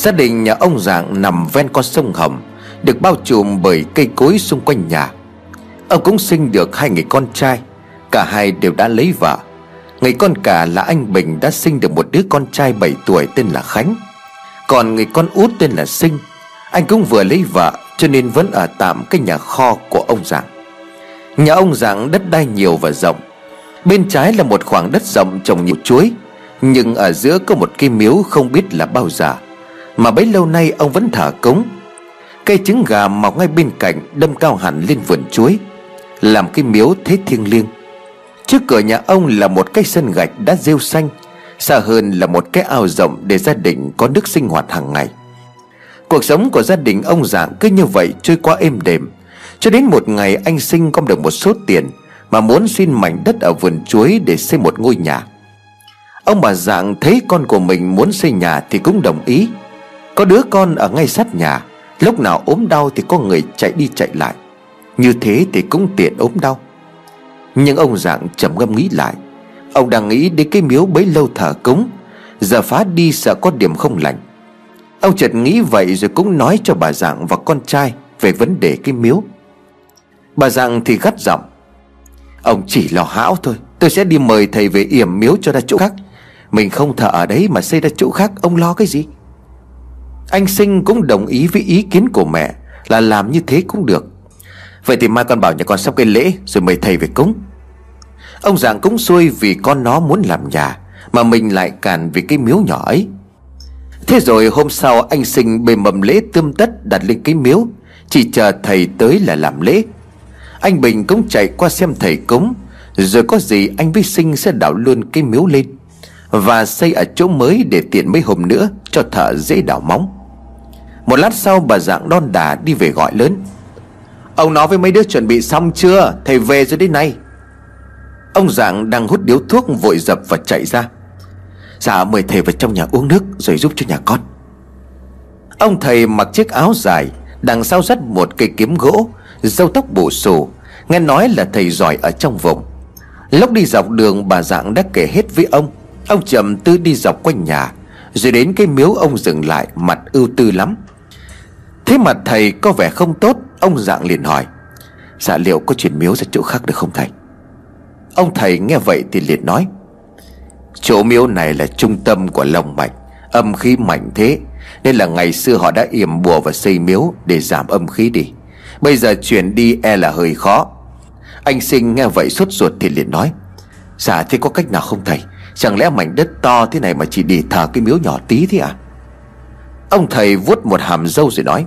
Gia đình nhà ông Dạng nằm ven con sông Hồng, Được bao trùm bởi cây cối xung quanh nhà. Ông cũng sinh được hai người con trai, Cả hai đều đã lấy vợ. Người con cả là anh Bình đã sinh được một đứa con trai 7 tuổi tên là Khánh. Còn người con út tên là Sinh, Anh cũng vừa lấy vợ cho nên vẫn ở tạm cái nhà kho của ông Giảng Nhà ông Giảng đất đai nhiều và rộng. Bên trái là một khoảng đất rộng trồng nhiều chuối, Nhưng ở giữa có một cây miếu không biết là bao giờ. Mà bấy lâu nay ông vẫn thả cống. Cây trứng gà mọc ngay bên cạnh Đâm cao hẳn lên vườn chuối, Làm cái miếu thế thiêng liêng. Trước cửa nhà ông là một cái sân gạch đã rêu xanh, Xa hơn là một cái ao rộng để gia đình có nước sinh hoạt hàng ngày. Cuộc sống của gia đình ông dạng cứ như vậy trôi qua êm đềm. Cho đến một ngày anh sinh có được một số tiền Mà muốn xin mảnh đất ở vườn chuối để xây một ngôi nhà. Ông bà dạng thấy con của mình muốn xây nhà thì cũng đồng ý. Có đứa con ở ngay sát nhà, Lúc nào ốm đau thì có người chạy đi chạy lại. Như thế thì cũng tiện ốm đau. Nhưng ông dạng trầm ngâm nghĩ lại. Ông đang nghĩ đến cái miếu bấy lâu thờ cúng. Giờ phá đi sợ có điểm không lành. Ông chợt nghĩ vậy rồi cũng nói cho bà Dạng và con trai Về vấn đề cái miếu. Bà Dạng thì gắt giọng, Ông chỉ lo hão thôi, Tôi sẽ đi mời thầy về yểm miếu cho ra chỗ khác. Mình không thờ ở đấy mà xây ra chỗ khác, Ông lo cái gì? Anh Sinh cũng đồng ý với ý kiến của mẹ Là làm như thế cũng được. Vậy thì mai con bảo nhà con sắp cây lễ Rồi mời thầy về cúng. Ông giảng cũng xuôi vì con nó muốn làm nhà Mà mình lại cản vì cái miếu nhỏ ấy. Thế rồi hôm sau anh sinh bề mầm lễ tươm tất đặt lên cái miếu, Chỉ chờ thầy tới là làm lễ. Anh Bình cũng chạy qua xem thầy cúng, Rồi có gì anh với sinh sẽ đảo luôn cái miếu lên. Và xây ở chỗ mới để tiện mấy hôm nữa Cho thợ dễ đào móng. Một lát sau bà dạng đon đà đi về gọi lớn. Ông nói với mấy đứa chuẩn bị xong chưa? Thầy về rồi đến này Ông dạng đang hút điếu thuốc vội dập và chạy ra. Dạ mời thầy vào trong nhà uống nước Rồi giúp cho nhà con. Ông thầy mặc chiếc áo dài, Đằng sau dắt một cây kiếm gỗ Dâu tóc bù xù, Nghe nói là thầy giỏi ở trong vùng. Lúc đi dọc đường, bà dạng đã kể hết với ông. Ông trầm tư đi dọc quanh nhà, Rồi đến cái miếu ông dừng lại, Mặt ưu tư lắm. Thế mặt thầy có vẻ không tốt, Ông dạng liền hỏi Dạ liệu có chuyển miếu ra chỗ khác được không thầy? Ông thầy nghe vậy thì liền nói, Chỗ miếu này là trung tâm của lòng mạch, Âm khí mạnh thế, Nên là ngày xưa họ đã yểm bùa và xây miếu Để giảm âm khí đi. Bây giờ chuyển đi e là hơi khó. Anh sinh nghe vậy sốt ruột thì liền nói Dạ thế có cách nào không thầy? Chẳng lẽ mảnh đất to thế này mà chỉ để thờ cái miếu nhỏ tí thế à? Ông thầy vuốt một hàm dâu rồi nói,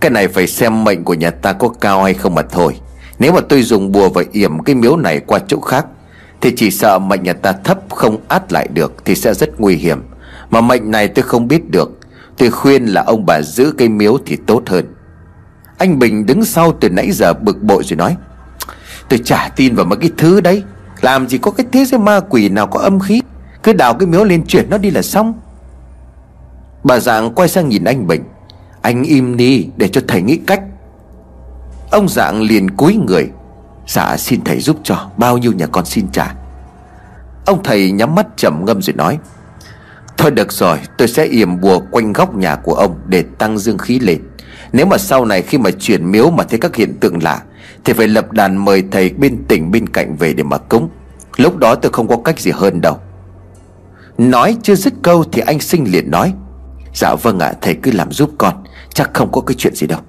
Cái này phải xem mệnh của nhà ta có cao hay không mà thôi. Nếu mà tôi dùng bùa và yểm cái miếu này qua chỗ khác, thì chỉ sợ mệnh nhà ta thấp không át lại được Thì sẽ rất nguy hiểm. Mà mệnh này tôi không biết được. Tôi khuyên là ông bà giữ cây miếu thì tốt hơn. Anh Bình đứng sau từ nãy giờ bực bội rồi nói, Tôi chả tin vào mấy cái thứ đấy. Làm gì có cái thế giới ma quỷ nào có âm khí? Cứ đào cái miếu lên chuyển nó đi là xong. Bà dạng quay sang nhìn anh Bình. Anh im đi để cho thầy nghĩ cách. Ông dạng liền cúi người. Dạ xin thầy giúp cho. Bao nhiêu nhà con xin trả. Ông thầy nhắm mắt trầm ngâm rồi nói. Thôi được rồi, tôi sẽ yểm bùa quanh góc nhà của ông Để tăng dương khí lên. Nếu mà sau này khi mà chuyển miếu mà thấy các hiện tượng lạ thì phải lập đàn mời thầy bên tỉnh bên cạnh về để mà cúng. Lúc đó tôi không có cách gì hơn đâu. Nói chưa dứt câu thì anh sinh liền nói Dạ vâng ạ, thầy cứ làm giúp con, Chắc không có cái chuyện gì đâu.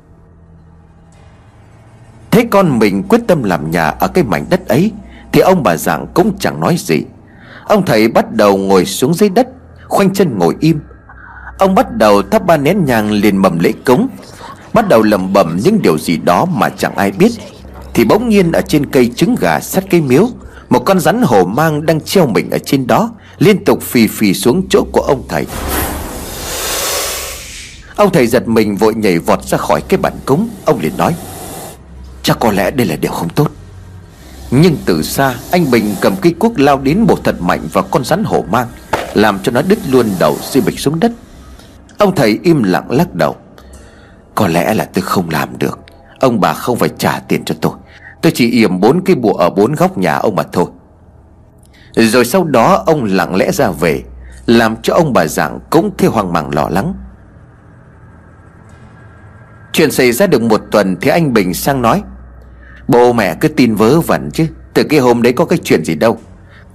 Thấy con mình quyết tâm làm nhà ở cái mảnh đất ấy, Thì ông bà dạng cũng chẳng nói gì. Ông thầy bắt đầu ngồi xuống dưới đất, Khoanh chân ngồi im. Ông bắt đầu thắp ba nén nhang liền mầm lễ cúng. Bắt đầu lầm bầm những điều gì đó mà chẳng ai biết, Thì bỗng nhiên ở trên cây trứng gà sát cây miếu, Một con rắn hổ mang đang treo mình ở trên đó, Liên tục phì phì xuống chỗ của ông thầy. Ông thầy giật mình vội nhảy vọt ra khỏi cái bàn cúng. Ông liền nói, Chắc có lẽ đây là điều không tốt. Nhưng từ xa, Anh Bình cầm cây cuốc lao đến bổ thật mạnh vào con rắn hổ mang, Làm cho nó đứt luôn đầu, rơi bịch xuống đất. Ông thầy im lặng lắc đầu. Có lẽ là tôi không làm được. Ông bà không phải trả tiền cho tôi. Tôi chỉ yểm bốn cây bùa ở bốn góc nhà ông mà thôi. Rồi sau đó ông lặng lẽ ra về, Làm cho ông bà giảng cũng thêm hoang mang lo lắng. Chuyện xảy ra được một tuần Thì anh Bình sang nói, Bố mẹ cứ tin vớ vẩn chứ, Từ cái hôm đấy có cái chuyện gì đâu.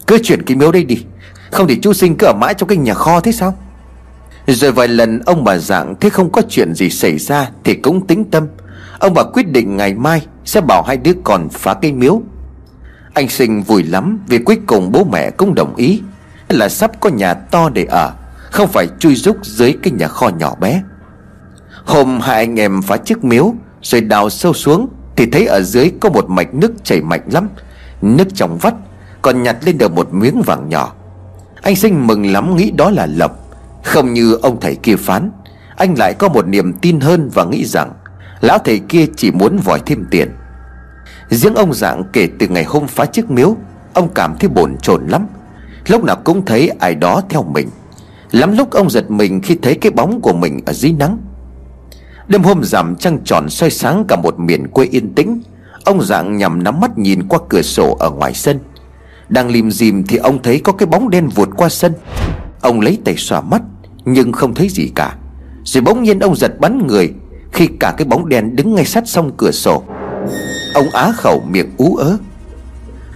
Cứ chuyển cái miếu đây đi. Không thì chú sinh cứ ở mãi trong cái nhà kho thế sao? Rồi vài lần ông bà dạng Thế không có chuyện gì xảy ra Thì cũng tính tâm. Ông bà quyết định ngày mai Sẽ bảo hai đứa con phá cây miếu. Anh sinh vui lắm Vì cuối cùng bố mẹ cũng đồng ý. Là sắp có nhà to để ở, Không phải chui rúc dưới cái nhà kho nhỏ bé. Hôm hai anh em phá chiếc miếu, Rồi đào sâu xuống Thì thấy ở dưới có một mạch nước chảy mạnh lắm. Nước trong vắt, Còn nhặt lên được một miếng vàng nhỏ. Anh sinh mừng lắm, nghĩ đó là lộc. Không như ông thầy kia phán, Anh lại có một niềm tin hơn và nghĩ rằng Lão thầy kia chỉ muốn vòi thêm tiền. Riêng ông dạng kể từ ngày hôm phá chiếc miếu, Ông cảm thấy bồn chồn lắm. Lúc nào cũng thấy ai đó theo mình. Lắm lúc ông giật mình khi thấy cái bóng của mình ở dưới nắng. Đêm hôm rằm trăng tròn soi sáng cả một miền quê yên tĩnh, Ông dạng nhằm nắm mắt nhìn qua cửa sổ ở ngoài sân. Đang lim dim thì ông thấy có cái bóng đen vụt qua sân. Ông lấy tay xòa mắt. Nhưng không thấy gì cả. Rồi bỗng nhiên ông giật bắn người, Khi cả cái bóng đen đứng ngay sát sông cửa sổ. Ông á khẩu miệng ú ớ.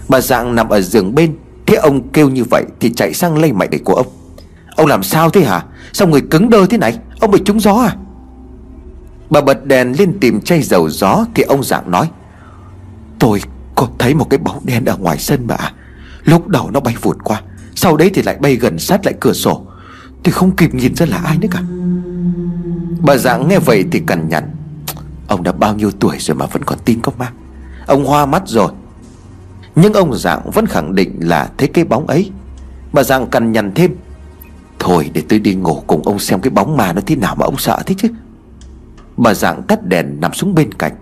Bà dạng nằm ở giường bên, Thế ông kêu như vậy Thì chạy sang lây mày đẩy của ông. Ông làm sao thế hả? Sao người cứng đơ thế này? Ông bị trúng gió à? Bà bật đèn lên tìm chay dầu gió Thì ông dạng nói, Tôi có thấy một cái bóng đen ở ngoài sân mà Lúc đầu nó bay vụt qua, Sau đấy thì lại bay gần sát lại cửa sổ. Thì không kịp nhìn ra là ai nữa cả. Bà dạng nghe vậy thì cằn nhằn. Ông đã bao nhiêu tuổi rồi mà vẫn còn tin có ma? Ông hoa mắt rồi. Nhưng ông dạng vẫn khẳng định là thấy cái bóng ấy. Bà dạng cằn nhằn thêm. Thôi để tôi đi ngủ cùng ông xem cái bóng ma nó thế nào mà ông sợ thế chứ. Bà dạng tắt đèn nằm xuống bên cạnh.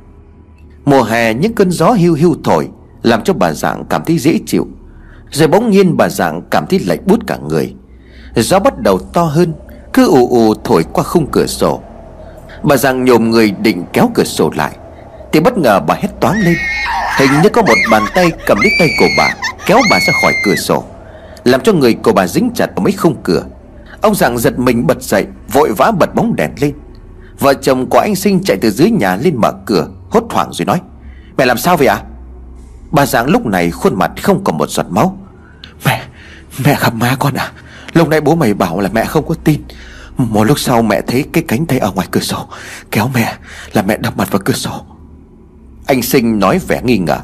Mùa hè những cơn gió hưu hưu thổi Làm cho bà dạng cảm thấy dễ chịu. Rồi bỗng nhiên bà dạng cảm thấy lạnh bút cả người. Gió bắt đầu to hơn, Cứ ù ù thổi qua khung cửa sổ. Bà dạng nhồm người định kéo cửa sổ lại, Thì bất ngờ bà hét toáng lên. Hình như có một bàn tay cầm lấy tay của bà, Kéo bà ra khỏi cửa sổ, Làm cho người của bà dính chặt vào mấy khung cửa. Ông dạng giật mình bật dậy, Vội vã bật bóng đèn lên. Vợ chồng của anh sinh chạy từ dưới nhà lên mở cửa, Hốt hoảng rồi nói, Mẹ làm sao vậy ạ? À? Bà dạng lúc này khuôn mặt không còn một giọt máu. Mẹ Mẹ gặp ma con à Lúc nãy bố mày bảo là mẹ không có tin. Một lúc sau mẹ thấy cái cánh tay ở ngoài cửa sổ, Kéo mẹ, Là mẹ đập mặt vào cửa sổ. Anh sinh nói vẻ nghi ngờ.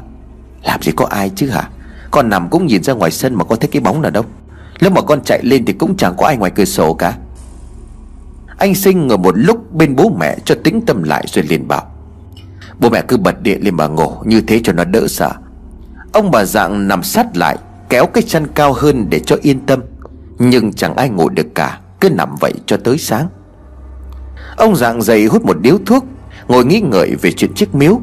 Làm gì có ai chứ hả? Con nằm cũng nhìn ra ngoài sân mà có thấy cái bóng nào đâu. Lúc mà con chạy lên thì cũng chẳng có ai ngoài cửa sổ cả. Anh sinh ngồi một lúc bên bố mẹ cho tĩnh tâm lại rồi liền bảo. Bố mẹ cứ bật điện lên mà ngủ, Như thế cho nó đỡ sợ. Ông bà dạng nằm sát lại, Kéo cái chăn cao hơn để cho yên tâm. Nhưng chẳng ai ngủ được cả, Cứ nằm vậy cho tới sáng. Ông dạng dày hút một điếu thuốc, Ngồi nghĩ ngợi về chuyện chiếc miếu.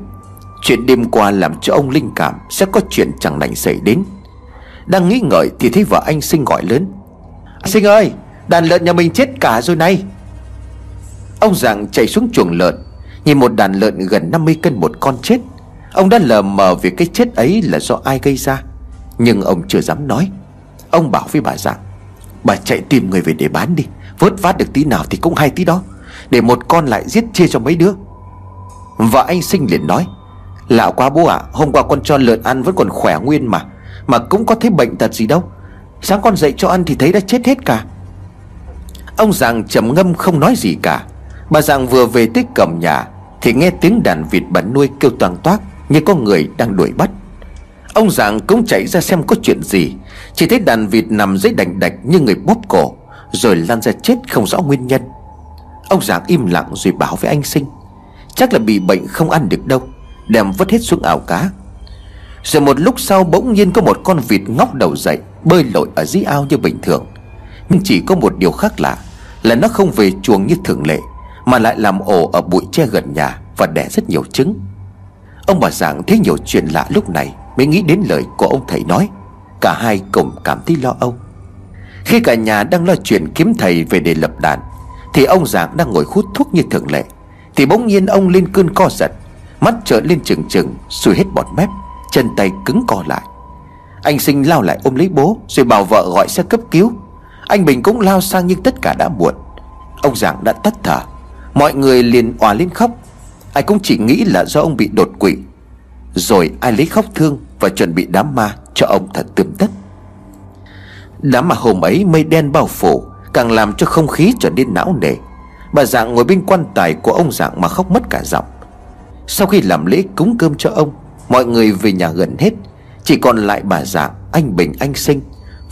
Chuyện đêm qua làm cho ông linh cảm Sẽ có chuyện chẳng lành xảy đến. Đang nghĩ ngợi thì thấy vợ anh Sinh gọi lớn. Sinh ơi, Đàn lợn nhà mình chết cả rồi này. Ông dạng chạy xuống chuồng lợn, Nhìn một đàn lợn gần 50 cân một con chết. Ông đã lờ mờ việc cái chết ấy là do ai gây ra. Nhưng ông chưa dám nói. Ông bảo với bà rằng Bà chạy tìm người về để bán đi. Vớt vát được tí nào thì cũng hay tí đó. Để một con lại giết chia cho mấy đứa. Vợ anh sinh liền nói Lạ quá bố ạ à, Hôm qua con cho lợn ăn vẫn còn khỏe nguyên mà Mà cũng có thấy bệnh tật gì đâu. Sáng con dậy cho ăn thì thấy đã chết hết cả. Ông giàng trầm ngâm không nói gì cả. Bà giàng vừa về tới cầm nhà Thì nghe tiếng đàn vịt bắn nuôi kêu toàn toát Như có người đang đuổi bắt. Ông Giàng cũng chạy ra xem có chuyện gì. Chỉ thấy đàn vịt nằm dưới đành đạch như người bóp cổ, Rồi lan ra chết không rõ nguyên nhân. Ông Giàng im lặng rồi bảo với anh Sinh, Chắc là bị bệnh không ăn được đâu, Đem vứt hết xuống ảo cá. Rồi một lúc sau bỗng nhiên có một con vịt ngóc đầu dậy, Bơi lội ở dưới ao như bình thường. Nhưng chỉ có một điều khác lạ, Là nó không về chuồng như thường lệ, mà lại làm ổ ở bụi tre gần nhà Và đẻ rất nhiều trứng. Ông bà giảng thấy nhiều chuyện lạ lúc này Mới nghĩ đến lời của ông thầy nói, Cả hai cùng cảm thấy lo âu. Khi cả nhà đang lo chuyện kiếm thầy về để lập đàn, Thì ông giảng đang ngồi hút thuốc như thường lệ, Thì bỗng nhiên ông lên cơn co giật, Mắt trợn lên trừng trừng Xùi hết bọt mép, Chân tay cứng co lại. Anh sinh lao lại ôm lấy bố, Rồi bảo vợ gọi xe cấp cứu. Anh Bình cũng lao sang nhưng tất cả đã muộn. Ông giảng đã tắt thở. Mọi người liền òa lên khóc. Ai cũng chỉ nghĩ là do ông bị đột quỵ. Rồi ai lấy khóc thương Và chuẩn bị đám ma cho ông thật tươm tất. Đám ma hôm ấy mây đen bao phủ Càng làm cho không khí trở nên não nề. Bà dạng ngồi bên quan tài của ông dạng mà khóc mất cả giọng. Sau khi làm lễ cúng cơm cho ông Mọi người về nhà gần hết. Chỉ còn lại bà dạng, anh Bình, anh Sinh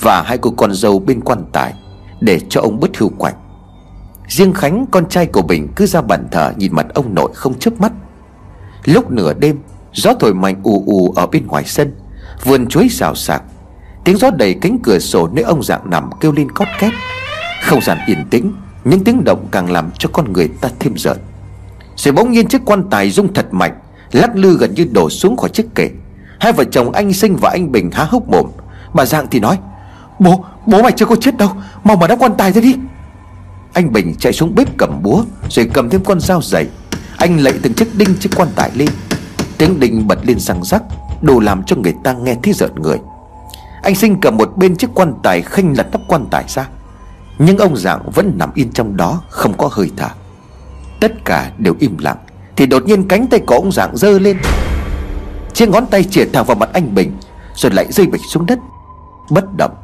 Và hai cô con dâu bên quan tài Để cho ông bớt hưu quạnh. Riêng Khánh con trai của Bình cứ ra bàn thờ Nhìn mặt ông nội không chớp mắt. Lúc nửa đêm Gió thổi mạnh ù ù ở bên ngoài sân Vườn chuối xào xạc Tiếng gió đầy cánh cửa sổ nơi ông dạng nằm kêu lên cót két. Không gian yên tĩnh Những tiếng động càng làm cho con người ta thêm giận. Rồi bỗng nhiên chiếc quan tài rung thật mạnh Lắc lư gần như đổ xuống khỏi chiếc kệ. Hai vợ chồng anh Sinh và anh Bình há hốc mồm. Bà Dạng thì nói Bố, bố mày chưa có chết đâu Mau mà đắp quan tài ra đi. Anh Bình chạy xuống bếp cầm búa Rồi cầm thêm con dao dày. Anh lạy từng chiếc đinh chiếc quan tài lên. Tiếng đinh bật lên răng rắc Đủ làm cho người ta nghe thấy rợn người. Anh Sinh cầm một bên chiếc quan tài khinh lật nắp quan tài ra, Nhưng ông Dạng vẫn nằm yên trong đó, Không có hơi thở. Tất cả đều im lặng, Thì đột nhiên cánh tay của ông Dạng giơ lên. Chiếc ngón tay chĩa thẳng vào mặt anh Bình, Rồi lại rơi bịch xuống đất. Bất động,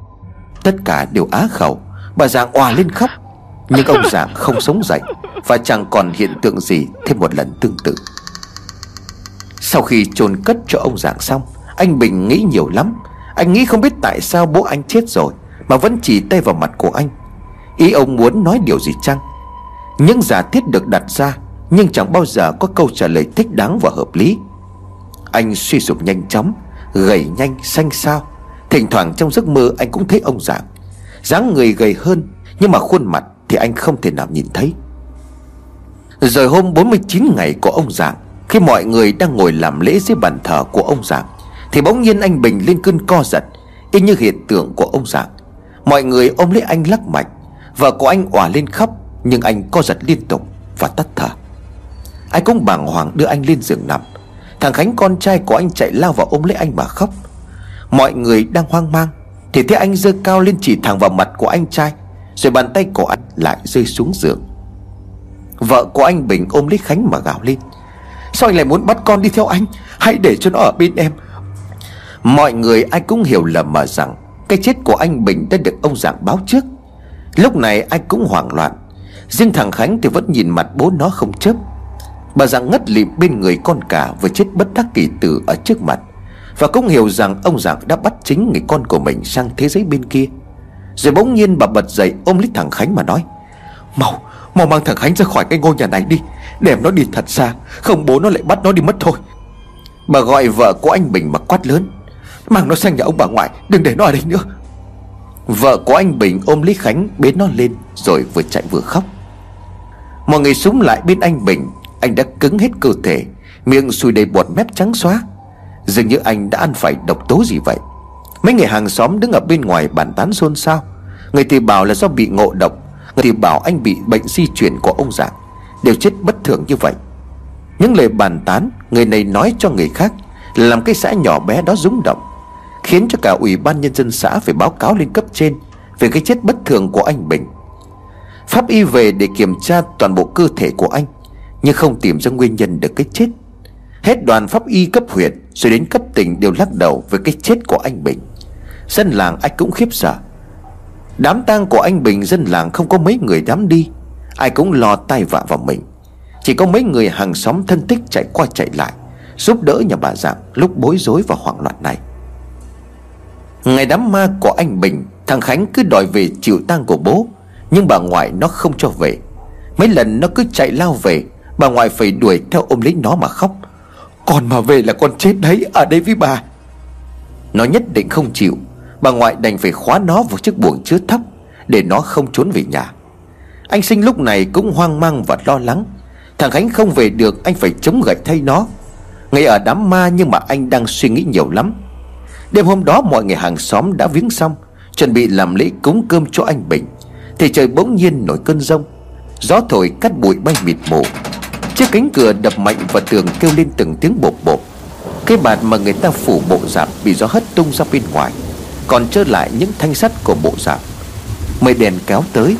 Tất cả đều á khẩu, Bà Dạng òa lên khóc. Nhưng ông Dạng không sống dậy, Và chẳng còn hiện tượng gì thêm một lần tương tự. Sau khi chôn cất cho ông giảng xong Anh Bình nghĩ nhiều lắm. Anh nghĩ không biết tại sao bố anh chết rồi Mà vẫn chỉ tay vào mặt của anh. Ý ông muốn nói điều gì chăng? Những giả thiết được đặt ra Nhưng chẳng bao giờ có câu trả lời thích đáng và hợp lý. Anh suy sụp nhanh chóng Gầy nhanh xanh xao. Thỉnh thoảng trong giấc mơ anh cũng thấy ông giảng, dáng người gầy hơn Nhưng mà khuôn mặt thì anh không thể nào nhìn thấy. Rồi hôm 49 ngày của ông giảng. Khi mọi người đang ngồi làm lễ dưới bàn thờ của ông dạng Thì bỗng nhiên anh Bình lên cơn co giật. Y như hiện tượng của ông dạng Mọi người ôm lấy anh lắc mạnh Vợ của anh òa lên khóc, Nhưng anh co giật liên tục và tắt thở. Ai cũng bàng hoàng đưa anh lên giường nằm. Thằng Khánh con trai của anh chạy lao vào ôm lấy anh mà khóc. Mọi người đang hoang mang, Thì thấy anh giơ cao lên chỉ thẳng vào mặt của anh trai, Rồi bàn tay của anh lại rơi xuống giường. Vợ của anh Bình ôm lấy Khánh mà gào lên. Sao anh lại muốn bắt con đi theo anh? Hãy để cho nó ở bên em. Mọi người ai cũng hiểu lầm mà rằng Cái chết của anh Bình đã được ông Giảng báo trước. Lúc này ai cũng hoảng loạn. Riêng thằng Khánh thì vẫn nhìn mặt bố nó không chớp. Bà Giảng ngất lịm bên người con cả Vừa chết bất đắc kỳ tử ở trước mặt. Và cũng hiểu rằng ông Giảng đã bắt chính người con của mình sang thế giới bên kia. Rồi bỗng nhiên bà bật dậy ôm lấy thằng Khánh mà nói Mau, mau mang thằng Khánh ra khỏi cái ngôi nhà này đi, Đem nó đi thật xa, Không bố nó lại bắt nó đi mất thôi. Bà gọi vợ của anh Bình mà quát lớn, Mang nó sang nhà ông bà ngoại, Đừng để nó ở đây nữa. Vợ của anh Bình ôm lấy Khánh, bế nó lên, Rồi vừa chạy vừa khóc. Mọi người súng lại bên anh Bình, Anh đã cứng hết cơ thể, Miệng sùi đầy bọt mép trắng xóa. Dường như anh đã ăn phải độc tố gì vậy. Mấy người hàng xóm đứng ở bên ngoài bàn tán xôn xao. Người thì bảo là do bị ngộ độc Người thì bảo anh bị bệnh di chuyển của ông dạng, Đều chết bất thường như vậy. Những lời bàn tán Người này nói cho người khác, Làm cái xã nhỏ bé đó rúng động, Khiến cho cả ủy ban nhân dân xã phải báo cáo lên cấp trên Về cái chết bất thường của anh Bình Pháp y về để kiểm tra toàn bộ cơ thể của anh, Nhưng không tìm ra nguyên nhân được cái chết. Hết đoàn pháp y cấp huyện Rồi đến cấp tỉnh đều lắc đầu về cái chết của anh Bình Dân làng anh cũng khiếp sợ Đám tang của anh Bình dân làng không có mấy người dám đi. Ai cũng lo tai vạ vào mình. Chỉ có mấy người hàng xóm thân thích chạy qua chạy lại, Giúp đỡ nhà bà dạng lúc bối rối và hoảng loạn này. Ngày đám ma của anh Bình, Thằng Khánh cứ đòi về chịu tang của bố, Nhưng bà ngoại nó không cho về. Mấy lần nó cứ chạy lao về, Bà ngoại phải đuổi theo ôm lấy nó mà khóc. Con mà về là con chết đấy, Ở đây với bà. Nó nhất định không chịu. Bà ngoại đành phải khóa nó vào chiếc buồng chứa thấp, Để nó không trốn về nhà. Anh sinh lúc này cũng hoang mang và lo lắng. Thằng Khánh không về được, Anh phải chống gậy thay nó. Ngay ở đám ma nhưng mà anh đang suy nghĩ nhiều lắm. Đêm hôm đó mọi người hàng xóm đã viếng xong, Chuẩn bị làm lễ cúng cơm cho anh Bình. Thì trời bỗng nhiên nổi cơn rông, Gió thổi cắt bụi bay mịt mù. Chiếc cánh cửa đập mạnh vào tường kêu lên từng tiếng bộp bộp. Cái bạt mà người ta phủ bộ giảm bị gió hất tung ra bên ngoài. Còn trơ lại những thanh sắt của bộ giảm Mây đèn kéo tới,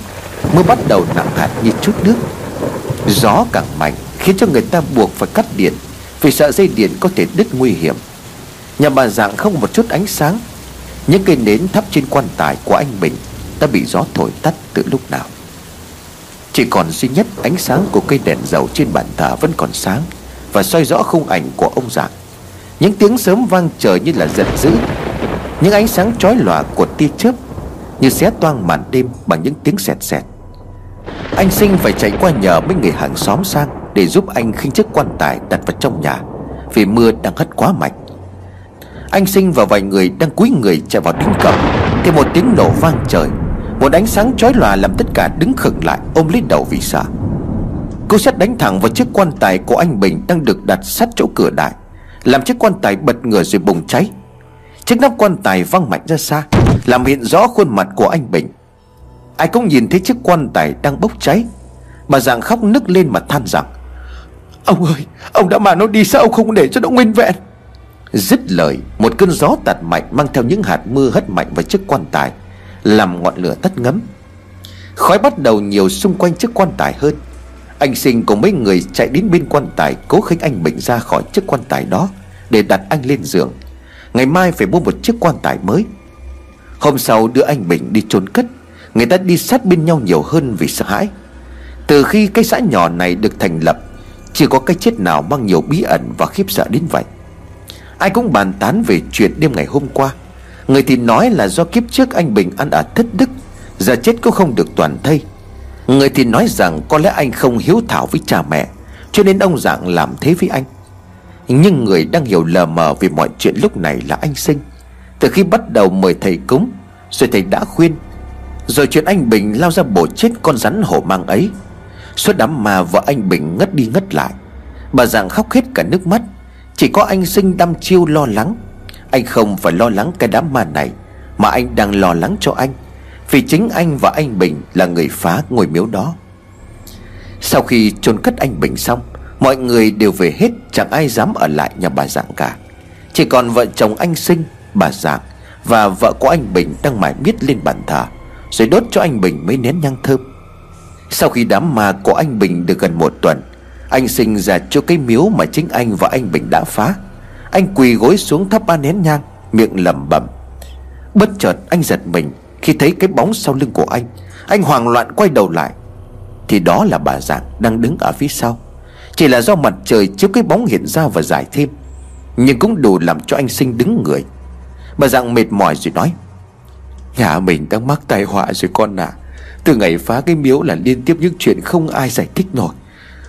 Mưa bắt đầu nặng hạt như chút nước. Gió càng mạnh, Khiến cho người ta buộc phải cắt điện, Vì sợ dây điện có thể đứt nguy hiểm. Nhà bà dạng không một chút ánh sáng. Những cây nến thắp trên quan tài của anh Bình Đã bị gió thổi tắt từ lúc nào. Chỉ còn duy nhất ánh sáng của cây đèn dầu trên bàn thờ vẫn còn sáng Và soi rõ khung ảnh của ông dạng. Những tiếng sớm vang trời như là giận dữ. Những ánh sáng chói lòa của tia chớp Như xé toang màn đêm bằng những tiếng sẹt sẹt. Anh Sinh phải chạy qua nhờ mấy người hàng xóm sang Để giúp anh khinh chiếc quan tài đặt vào trong nhà, Vì mưa đang hất quá mạnh. Anh sinh và vài người đang cúi người chạy vào đứng cầm Thì một tiếng nổ vang trời, Một ánh sáng chói lòa làm tất cả đứng khựng lại, Ôm lấy đầu vì sợ. Cú sét đánh thẳng vào chiếc quan tài của anh Bình Đang được đặt sát chỗ cửa đại, Làm chiếc quan tài bật ngửa rồi bùng cháy. Chiếc nắp quan tài văng mạnh ra xa, Làm hiện rõ khuôn mặt của anh Bình. Ai cũng nhìn thấy chiếc quan tài đang bốc cháy. Bà Giàng khóc nức lên mà than rằng, Ông ơi, Ông đã mà nó đi sao ông không để cho nó nguyên vẹn? Dứt lời, Một cơn gió tạt mạnh mang theo những hạt mưa hất mạnh vào chiếc quan tài, Làm ngọn lửa tắt ngấm. Khói bắt đầu nhiều xung quanh chiếc quan tài hơn. Anh sinh cùng mấy người chạy đến bên quan tài Cố khinh anh Bình ra khỏi chiếc quan tài đó Để đặt anh lên giường. Ngày mai phải mua một chiếc quan tài mới. Hôm sau đưa anh Bình đi chôn cất, Người ta đi sát bên nhau nhiều hơn vì sợ hãi. Từ khi cái xã nhỏ này được thành lập, chưa có cái chết nào mang nhiều bí ẩn và khiếp sợ đến vậy. Ai cũng bàn tán về chuyện đêm ngày hôm qua. Người thì nói là do kiếp trước anh Bình ăn ở thất đức, Giờ chết cũng không được toàn thây. Người thì nói rằng có lẽ anh không hiếu thảo với cha mẹ, Cho nên ông dạng làm thế với anh. Nhưng người đang hiểu lờ mờ vì mọi chuyện lúc này là anh Sinh. Từ khi bắt đầu mời thầy cúng, Rồi thầy đã khuyên. Rồi chuyện anh Bình lao ra bổ chết con rắn hổ mang ấy. Suốt đám mà vợ anh Bình ngất đi ngất lại. Bà dạng khóc hết cả nước mắt. Chỉ có anh sinh đăm chiêu lo lắng. Anh không phải lo lắng cái đám ma này, Mà anh đang lo lắng cho anh. Vì chính anh và anh Bình là người phá ngôi miếu đó. Sau khi chôn cất anh Bình xong, Mọi người đều về hết. Chẳng ai dám ở lại nhà bà Dạng cả. Chỉ còn vợ chồng anh Sinh, Bà Dạng, Và vợ của anh Bình đang mải miết lên bàn thờ, Rồi đốt cho anh Bình mấy nén nhang thơm. Sau khi đám ma của anh Bình được gần một tuần, anh sinh ra cho cái miếu mà chính anh và anh Bình đã phá. Anh quỳ gối xuống thắp ba nén nhang, Miệng lẩm bẩm. Bất chợt anh giật mình Khi thấy cái bóng sau lưng của anh. Anh hoảng loạn quay đầu lại. Thì đó là bà Giảng đang đứng ở phía sau. Chỉ là do mặt trời chiếu cái bóng hiện ra và dài thêm. Nhưng cũng đủ làm cho anh sinh đứng người. Bà dạng mệt mỏi rồi nói, Nhà mình đang mắc tai họa rồi con ạ. À. Từ ngày phá cái miếu là liên tiếp những chuyện không ai giải thích nổi.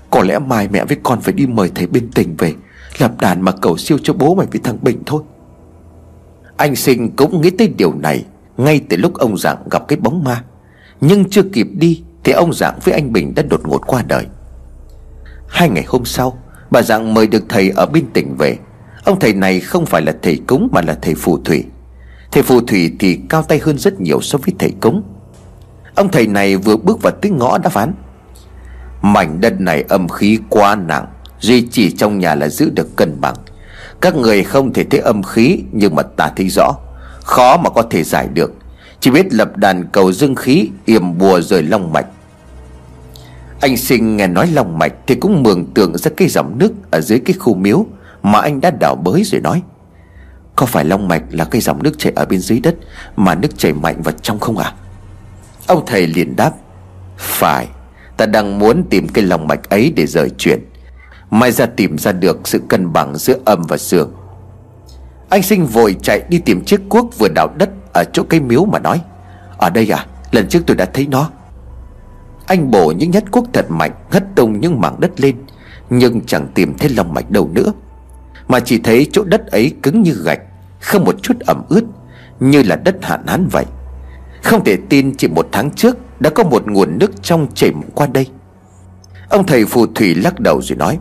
Có lẽ mai mẹ với con phải đi mời thầy bên tỉnh về, Lập đàn mà cầu siêu cho bố mày với thằng Bình thôi. Anh sinh cũng nghĩ tới điều này Ngay từ lúc ông Dạng gặp cái bóng ma. Nhưng chưa kịp đi Thì ông Dạng với anh Bình đã đột ngột qua đời. Hai ngày hôm sau, Bà Dạng mời được thầy ở bên tỉnh về. Ông thầy này không phải là thầy cúng Mà là thầy phù thủy. Thầy phù thủy thì cao tay hơn rất nhiều so với thầy cúng. Ông thầy này vừa bước vào tiếng ngõ đã phán, Mảnh đất này âm khí quá nặng, Duy chỉ trong nhà là giữ được cân bằng. Các người không thể thấy âm khí, Nhưng mà ta thấy rõ. Khó mà có thể giải được. Chỉ biết lập đàn cầu dương khí, yểm bùa rồi long mạch. Anh sinh nghe nói long mạch Thì cũng mường tượng ra cái dòng nước Ở dưới cái khu miếu Mà anh đã đào bới rồi nói. Có phải long mạch là cái dòng nước chảy ở bên dưới đất Mà nước chảy mạnh vào trong không à Ông thầy liền đáp, Phải, Ta đang muốn tìm cái lòng mạch ấy để rời chuyển. Mai ra tìm ra được sự cân bằng giữa âm và dương Anh sinh vội chạy đi tìm chiếc cuốc vừa đào đất Ở chỗ cây miếu mà nói, Ở đây à Lần trước tôi đã thấy nó. Anh bổ những nhát cuốc thật mạnh, Hất tung những mảng đất lên, Nhưng chẳng tìm thấy lòng mạch đâu nữa. Mà chỉ thấy chỗ đất ấy cứng như gạch, Không một chút ẩm ướt, Như là đất hạn hán vậy. Không thể tin chỉ một tháng trước đã có một nguồn nước trong chảy qua đây. Ông thầy phù thủy lắc đầu rồi nói,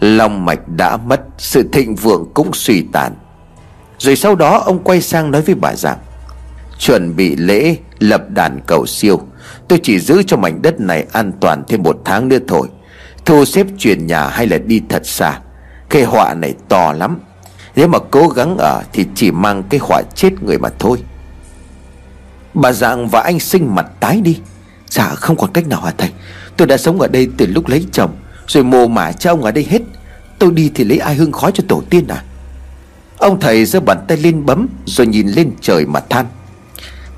Lòng mạch đã mất, Sự thịnh vượng cũng suy tàn. Rồi sau đó ông quay sang nói với bà rằng, Chuẩn bị lễ, lập đàn cầu siêu Tôi chỉ giữ cho mảnh đất này an toàn thêm một tháng nữa thôi. Thu xếp chuyển nhà hay là đi thật xa? Cái họa này to lắm. Nếu mà cố gắng ở thì chỉ mang cái họa chết người mà thôi. Bà Dạng và anh sinh mặt tái đi. Dạ không còn cách nào hả thầy? Tôi đã sống ở đây từ lúc lấy chồng, Rồi mồ mả cho ông ở đây hết. Tôi đi thì lấy ai hương khói cho tổ tiên à? Ông thầy giơ bàn tay lên bấm, Rồi nhìn lên trời mà than.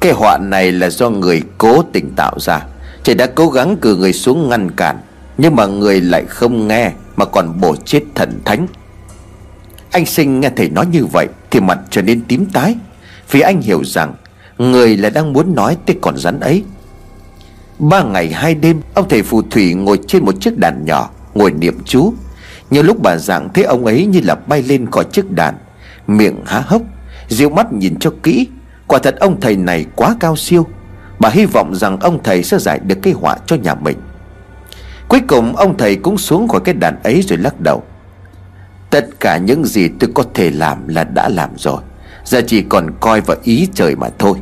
Cái họa này là do người cố tình tạo ra. Trời đã cố gắng cử người xuống ngăn cản, Nhưng mà người lại không nghe, Mà còn bổ chết thần thánh. Anh sinh nghe thầy nói như vậy Thì mặt trở nên tím tái, Vì anh hiểu rằng Người là đang muốn nói tới con rắn ấy. Ba ngày hai đêm, Ông thầy phù thủy ngồi trên một chiếc đàn nhỏ, Ngồi niệm chú. Nhiều lúc bà dạng thấy ông ấy như là bay lên khỏi chiếc đàn, Miệng há hốc Diệu mắt nhìn cho kỹ. Quả thật ông thầy này quá cao siêu Bà hy vọng rằng ông thầy sẽ giải được cái họa cho nhà mình. Cuối cùng, ông thầy cũng xuống khỏi cái đàn ấy rồi lắc đầu. Tất cả những gì tôi có thể làm là đã làm rồi, Giờ chỉ còn coi vào ý trời mà thôi.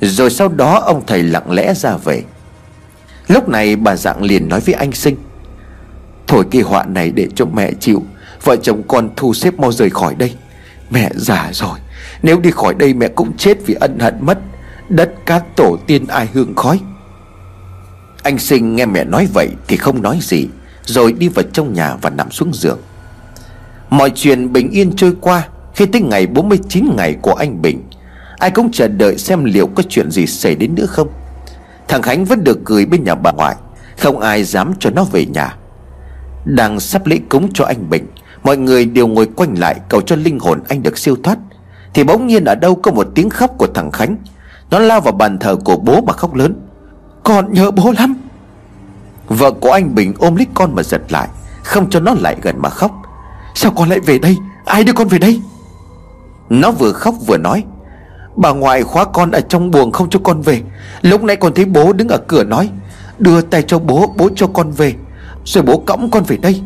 Rồi sau đó ông thầy lặng lẽ ra về. Lúc này bà dạng liền nói với anh sinh, Thôi cái họa này để cho mẹ chịu, Vợ chồng con thu xếp mau rời khỏi đây, Mẹ già rồi nếu đi khỏi đây mẹ cũng chết vì ân hận mất, Đất cát tổ tiên ai hương khói? Anh sinh nghe mẹ nói vậy Thì không nói gì, Rồi đi vào trong nhà và nằm xuống giường. Mọi chuyện bình yên trôi qua Khi tới ngày 49 ngày của anh Bình. Ai cũng chờ đợi xem liệu có chuyện gì xảy đến nữa không. Thằng Khánh vẫn được gửi bên nhà bà ngoại, Không ai dám cho nó về nhà. Đang sắp lễ cúng cho anh Bình, Mọi người đều ngồi quanh lại cầu cho linh hồn anh được siêu thoát. Thì bỗng nhiên ở đâu có một tiếng khóc của thằng Khánh. Nó lao vào bàn thờ của bố mà khóc lớn. Con nhớ bố lắm. Vợ của anh Bình ôm lấy con mà giật lại, Không cho nó lại gần mà khóc. Sao con lại về đây? Ai đưa con về đây? Nó vừa khóc vừa nói, Bà ngoại khóa con ở trong buồng không cho con về. Lúc nãy con thấy bố đứng ở cửa nói, Đưa tay cho bố bố cho con về, Rồi bố cõng con về đây.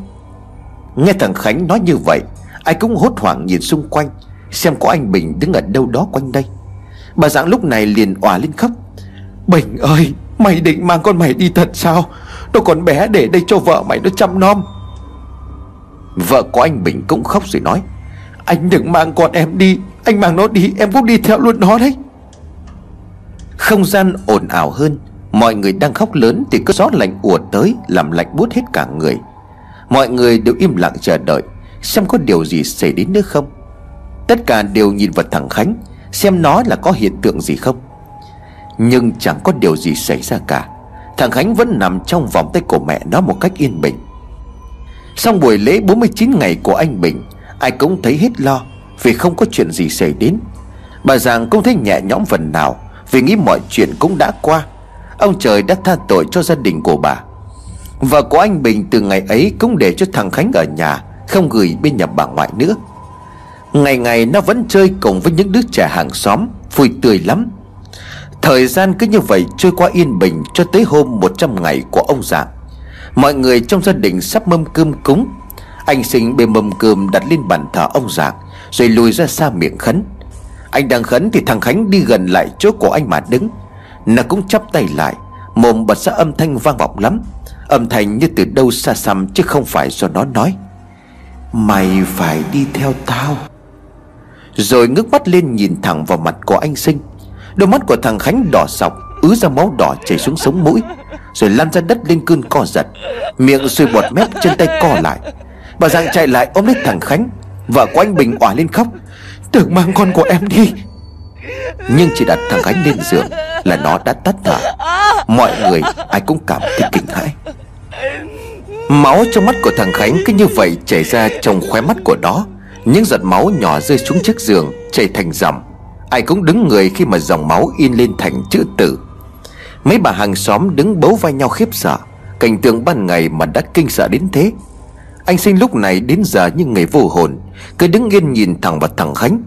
Nghe thằng Khánh nói như vậy, Ai cũng hốt hoảng nhìn xung quanh. Xem có anh Bình đứng ở đâu đó quanh đây. Bà dạng lúc này liền òa lên khóc. Bình ơi, Mày định mang con mày đi thật sao? Nó còn bé để đây cho vợ mày nó chăm nom. Vợ của anh Bình cũng khóc rồi nói, Anh đừng mang con em đi, Anh mang nó đi, em cũng đi theo luôn nó đấy. Không gian ồn ào hơn, Mọi người đang khóc lớn Thì cơn gió lạnh ùa tới, Làm lạnh buốt hết cả người. Mọi người đều im lặng chờ đợi, Xem có điều gì xảy đến nữa không. Tất cả đều nhìn vào thằng Khánh, Xem nó là có hiện tượng gì không. Nhưng chẳng có điều gì xảy ra cả. Thằng Khánh vẫn nằm trong vòng tay của mẹ nó một cách yên bình. Xong buổi lễ 49 ngày của anh Bình, Ai cũng thấy hết lo Vì không có chuyện gì xảy đến. Bà Giàng cũng thấy nhẹ nhõm phần nào Vì nghĩ mọi chuyện cũng đã qua. Ông trời đã tha tội cho gia đình của bà. Vợ của anh Bình từ ngày ấy cũng để cho thằng Khánh ở nhà, Không gửi bên nhà bà ngoại nữa. Ngày ngày nó vẫn chơi cùng với những đứa trẻ hàng xóm, Vui tươi lắm. Thời gian cứ như vậy trôi qua yên bình Cho tới hôm 100 ngày của ông già. Mọi người trong gia đình sắp mâm cơm cúng. Anh sinh bê mâm cơm đặt lên bàn thờ ông già, Rồi lùi ra xa miệng khấn. Anh đang khấn thì thằng Khánh đi gần lại chỗ của anh mà đứng. Nó cũng chắp tay lại, Mồm bật ra âm thanh vang vọng lắm. Âm thanh như từ đâu xa xăm chứ không phải do nó nói. Mày phải đi theo tao. Rồi ngước mắt lên nhìn thẳng vào mặt của anh sinh. Đôi mắt của thằng Khánh đỏ sọc, Ứ ra máu đỏ chảy xuống sống mũi, Rồi lăn ra đất lên cơn co giật, Miệng sùi bọt mép, chân tay co lại. Bà Giang chạy lại ôm lấy thằng Khánh, Vợ của anh Bình òa lên khóc. Tưởng mang con của em đi. Nhưng chỉ đặt thằng Khánh lên giường Là nó đã tắt thở. Mọi người, ai cũng cảm thấy kinh hãi. Máu trong mắt của thằng Khánh cứ như vậy chảy ra trong khóe mắt của nó. Những giọt máu nhỏ rơi xuống chiếc giường, Chảy thành dòng. Ai cũng đứng người khi mà dòng máu in lên thành chữ tử. Mấy bà hàng xóm đứng bấu vai nhau khiếp sợ. Cảnh tượng ban ngày mà đã kinh sợ đến thế. Anh sinh lúc này đến giờ như người vô hồn. Cứ đứng yên nhìn thẳng vào thằng Khánh.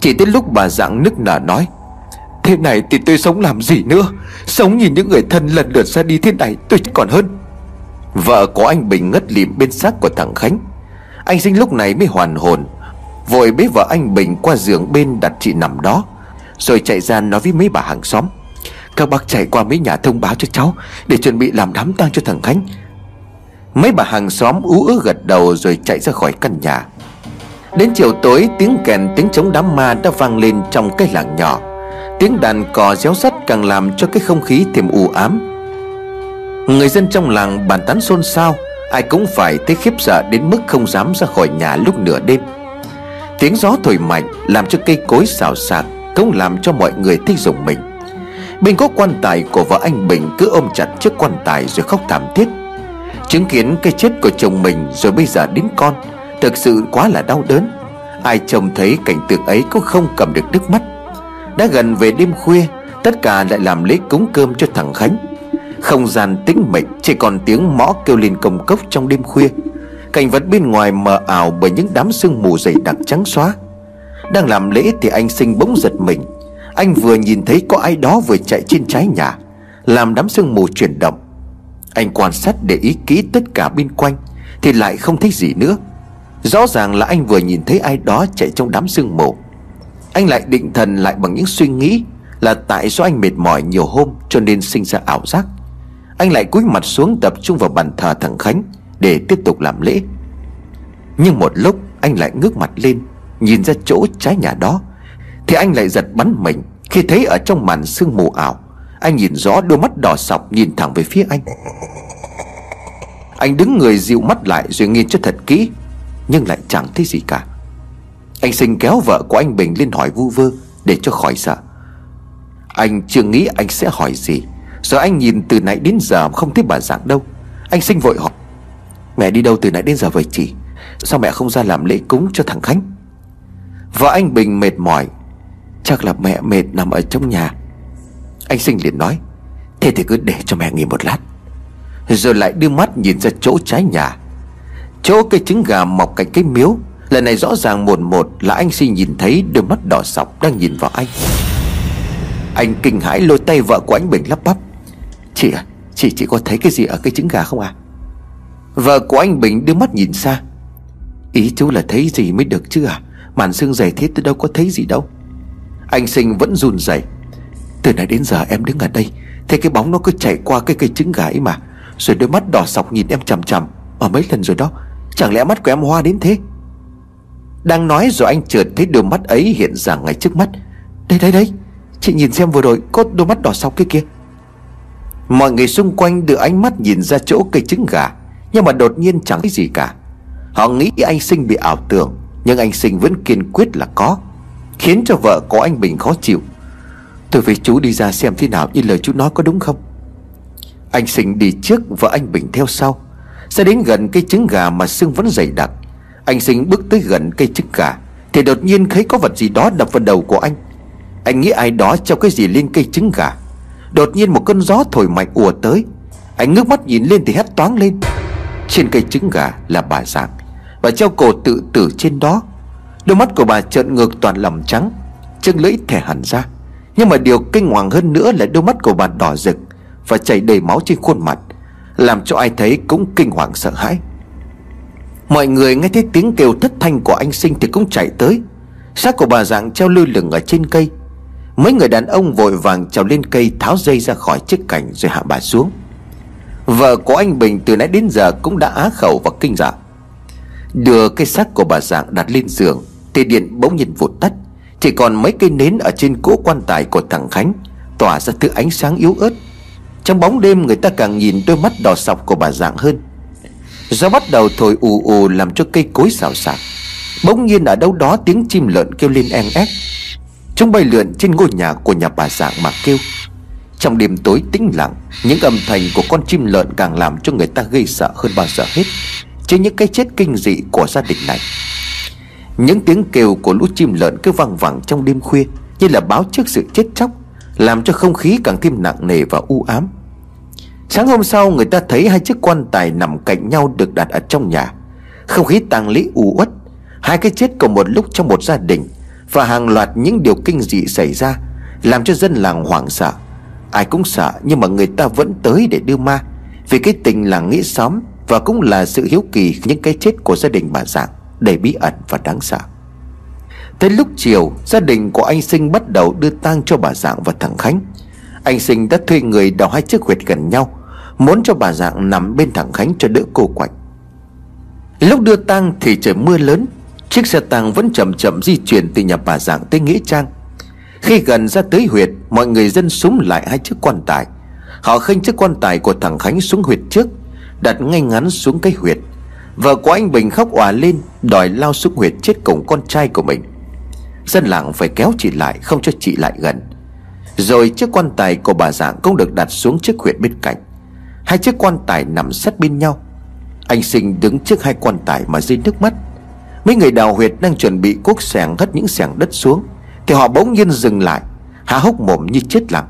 Chỉ tới lúc bà dạng nức nở nói, Thế này thì tôi sống làm gì nữa? Sống nhìn những người thân lần lượt ra đi thế này tôi còn hơn. Vợ của anh Bình ngất lịm bên xác của thằng Khánh. Anh sinh lúc này mới hoàn hồn. Vội bế vợ anh Bình qua giường bên đặt chị nằm đó. Rồi chạy ra nói với mấy bà hàng xóm. Các bác chạy qua mấy nhà thông báo cho cháu Để chuẩn bị làm đám tang cho thằng Khánh. Mấy bà hàng xóm ú ớ gật đầu rồi chạy ra khỏi căn nhà. Đến chiều tối, tiếng kèn, tiếng chống đám ma đã vang lên trong cái làng nhỏ. Tiếng đàn cò réo sắt càng làm cho cái không khí thêm u ám. Người dân trong làng bàn tán xôn xao Ai cũng phải thấy khiếp sợ đến mức không dám ra khỏi nhà lúc nửa đêm. Tiếng gió thổi mạnh làm cho cây cối xào xạc, Cũng làm cho mọi người thấy rùng mình. Bên có quan tài của vợ anh Bình cứ ôm chặt chiếc quan tài rồi khóc thảm thiết. Chứng kiến cái chết của chồng mình rồi bây giờ đến con, Thực sự quá là đau đớn. Ai trông thấy cảnh tượng ấy cũng không cầm được nước mắt. Đã gần về đêm khuya, Tất cả lại làm lễ cúng cơm cho thằng Khánh. Không gian tĩnh mịch, Chỉ còn tiếng mõ kêu lên công cốc trong đêm khuya. Cảnh vật bên ngoài mờ ảo bởi những đám sương mù dày đặc trắng xóa. Đang làm lễ thì anh sinh bỗng giật mình. Anh vừa nhìn thấy có ai đó vừa chạy trên trái nhà, Làm đám sương mù chuyển động. Anh quan sát để ý kỹ tất cả bên quanh, Thì lại không thấy gì nữa. Rõ ràng là anh vừa nhìn thấy ai đó chạy trong đám sương mù. Anh lại định thần lại bằng những suy nghĩ Là tại do anh mệt mỏi nhiều hôm Cho nên sinh ra ảo giác. Anh lại cúi mặt xuống tập trung vào bàn thờ thằng Khánh Để tiếp tục làm lễ. Nhưng một lúc, anh lại ngước mặt lên, Nhìn ra chỗ trái nhà đó. Thì anh lại giật bắn mình Khi thấy ở trong màn sương mù ảo, Anh nhìn rõ đôi mắt đỏ sọc nhìn thẳng về phía anh. Anh đứng người dịu mắt lại rồi nhìn cho thật kỹ, Nhưng lại chẳng thấy gì cả. Anh sinh kéo vợ của anh Bình lên hỏi vu vơ Để cho khỏi sợ. Anh chưa nghĩ anh sẽ hỏi gì. Rồi anh nhìn từ nãy đến giờ không thấy bà dạng đâu. Anh sinh vội hỏi, Mẹ đi đâu từ nãy đến giờ vậy chị? Sao mẹ không ra làm lễ cúng cho thằng Khánh? Vợ anh Bình mệt mỏi, Chắc là mẹ mệt nằm ở trong nhà. Anh sinh liền nói, Thế thì cứ để cho mẹ nghỉ một lát. Rồi lại đưa mắt nhìn ra chỗ trái nhà. Chỗ cây trứng gà mọc cạnh cái miếu. Lần này rõ ràng một một là anh sinh nhìn thấy đôi mắt đỏ sọc đang nhìn vào anh. Anh kinh hãi lôi tay vợ của anh Bình lắp bắp. Chị à Chị chị có thấy cái gì ở cái trứng gà không à Vợ của anh Bình đưa mắt nhìn xa. Ý chú là thấy gì mới được chứ à? Màn xương dày thế tôi đâu có thấy gì đâu. Anh sinh vẫn run rẩy. Từ nãy đến giờ em đứng ở đây, Thấy cái bóng nó cứ chạy qua cái cây trứng gà ấy mà. Rồi đôi mắt đỏ sọc nhìn em chằm chằm. Ở mấy lần rồi đó, Chẳng lẽ mắt của em hoa đến thế? Đang nói rồi anh chợt thấy đôi mắt ấy hiện ra ngay trước mắt. Đây đây đây. Chị nhìn xem vừa rồi có đôi mắt đỏ sọc kia kia. Mọi người xung quanh đưa ánh mắt nhìn ra chỗ cây trứng gà, Nhưng mà đột nhiên chẳng thấy gì cả. Họ nghĩ anh Sinh bị ảo tưởng, Nhưng anh Sinh vẫn kiên quyết là có, Khiến cho vợ của anh Bình khó chịu. Tôi với chú đi ra xem thế nào Như lời chú nói có đúng không? Anh Sinh đi trước Vợ anh Bình theo sau. Sẽ đến gần cây trứng gà mà xương vẫn dày đặc. Anh Sinh bước tới gần cây trứng gà, Thì đột nhiên thấy có vật gì đó đập vào đầu của anh. Anh nghĩ ai đó treo cái gì lên cây trứng gà? Đột nhiên một cơn gió thổi mạnh ùa tới. Anh ngước mắt nhìn lên thì hét toáng lên. Trên cây trứng gà là bà dạng và treo cổ tự tử trên đó. Đôi mắt của bà trợn ngược toàn lòng trắng, Chân lưỡi thẻ hẳn ra. Nhưng mà điều kinh hoàng hơn nữa là đôi mắt của bà đỏ rực Và chảy đầy máu trên khuôn mặt, Làm cho ai thấy cũng kinh hoàng sợ hãi. Mọi người nghe thấy tiếng kêu thất thanh của anh sinh thì cũng chạy tới. Xác của bà dạng treo lơ lửng ở trên cây. Mấy người đàn ông vội vàng trèo lên cây Tháo dây ra khỏi chiếc cành rồi hạ bà xuống. Vợ của anh Bình từ nãy đến giờ cũng đã á khẩu và kinh dạ. Đưa cái xác của bà dạng đặt lên giường, Thì điện bỗng nhiên vụt tắt. Chỉ còn mấy cây nến ở trên cỗ quan tài của thằng Khánh Tỏa ra thứ ánh sáng yếu ớt. Trong bóng đêm người ta càng nhìn đôi mắt đỏ sọc của bà dạng hơn. Gió bắt đầu thổi ù ù làm cho cây cối xào xạc. Bỗng nhiên ở đâu đó tiếng chim lợn kêu lên en ép Chúng bay lượn trên ngôi nhà của nhà bà dạng mà kêu. Trong đêm tối tĩnh lặng, Những âm thanh của con chim lợn càng làm cho người ta gây sợ hơn bao giờ hết Trên những cái chết kinh dị của gia đình này. Những tiếng kêu của lũ chim lợn cứ vang vẳng trong đêm khuya, Như là báo trước sự chết chóc, Làm cho không khí càng thêm nặng nề và u ám. Sáng hôm sau, người ta thấy hai chiếc quan tài nằm cạnh nhau được đặt ở trong nhà. Không khí tang lễ u uất, Hai cái chết cùng một lúc trong một gia đình và hàng loạt những điều kinh dị xảy ra, Làm cho dân làng hoảng sợ. Ai cũng sợ, nhưng mà người ta vẫn tới để đưa ma. Vì cái tình làng nghĩa xóm Và cũng là sự hiếu kỳ những cái chết của gia đình bà dạng Đầy bí ẩn và đáng sợ. Tới lúc chiều, Gia đình của anh Sinh bắt đầu đưa tang cho bà dạng và thằng Khánh. Anh Sinh đã thuê người đào hai chiếc huyệt gần nhau, Muốn cho bà dạng nằm bên thằng Khánh cho đỡ cô quạnh. Lúc đưa tang thì trời mưa lớn Chiếc xe tang vẫn chậm chậm di chuyển từ nhà bà dạng tới Nghĩa Trang. Khi gần ra tới huyệt, Mọi người dân súng lại hai chiếc quan tài. Họ khênh chiếc quan tài của thằng Khánh xuống huyệt trước, Đặt ngay ngắn xuống cái huyệt. Vợ của anh Bình khóc òa lên, Đòi lao xuống huyệt chết cùng con trai của mình. Dân làng phải kéo chị lại, Không cho chị lại gần. Rồi chiếc quan tài của bà dạng cũng được đặt xuống chiếc huyệt bên cạnh. Hai chiếc quan tài nằm sát bên nhau. Anh sinh đứng trước hai quan tài mà rơi nước mắt. Mấy người đào huyệt đang chuẩn bị cuốc sẻng hất những sẻng đất xuống. Thì họ bỗng nhiên dừng lại, Há hốc mồm như chết lặng.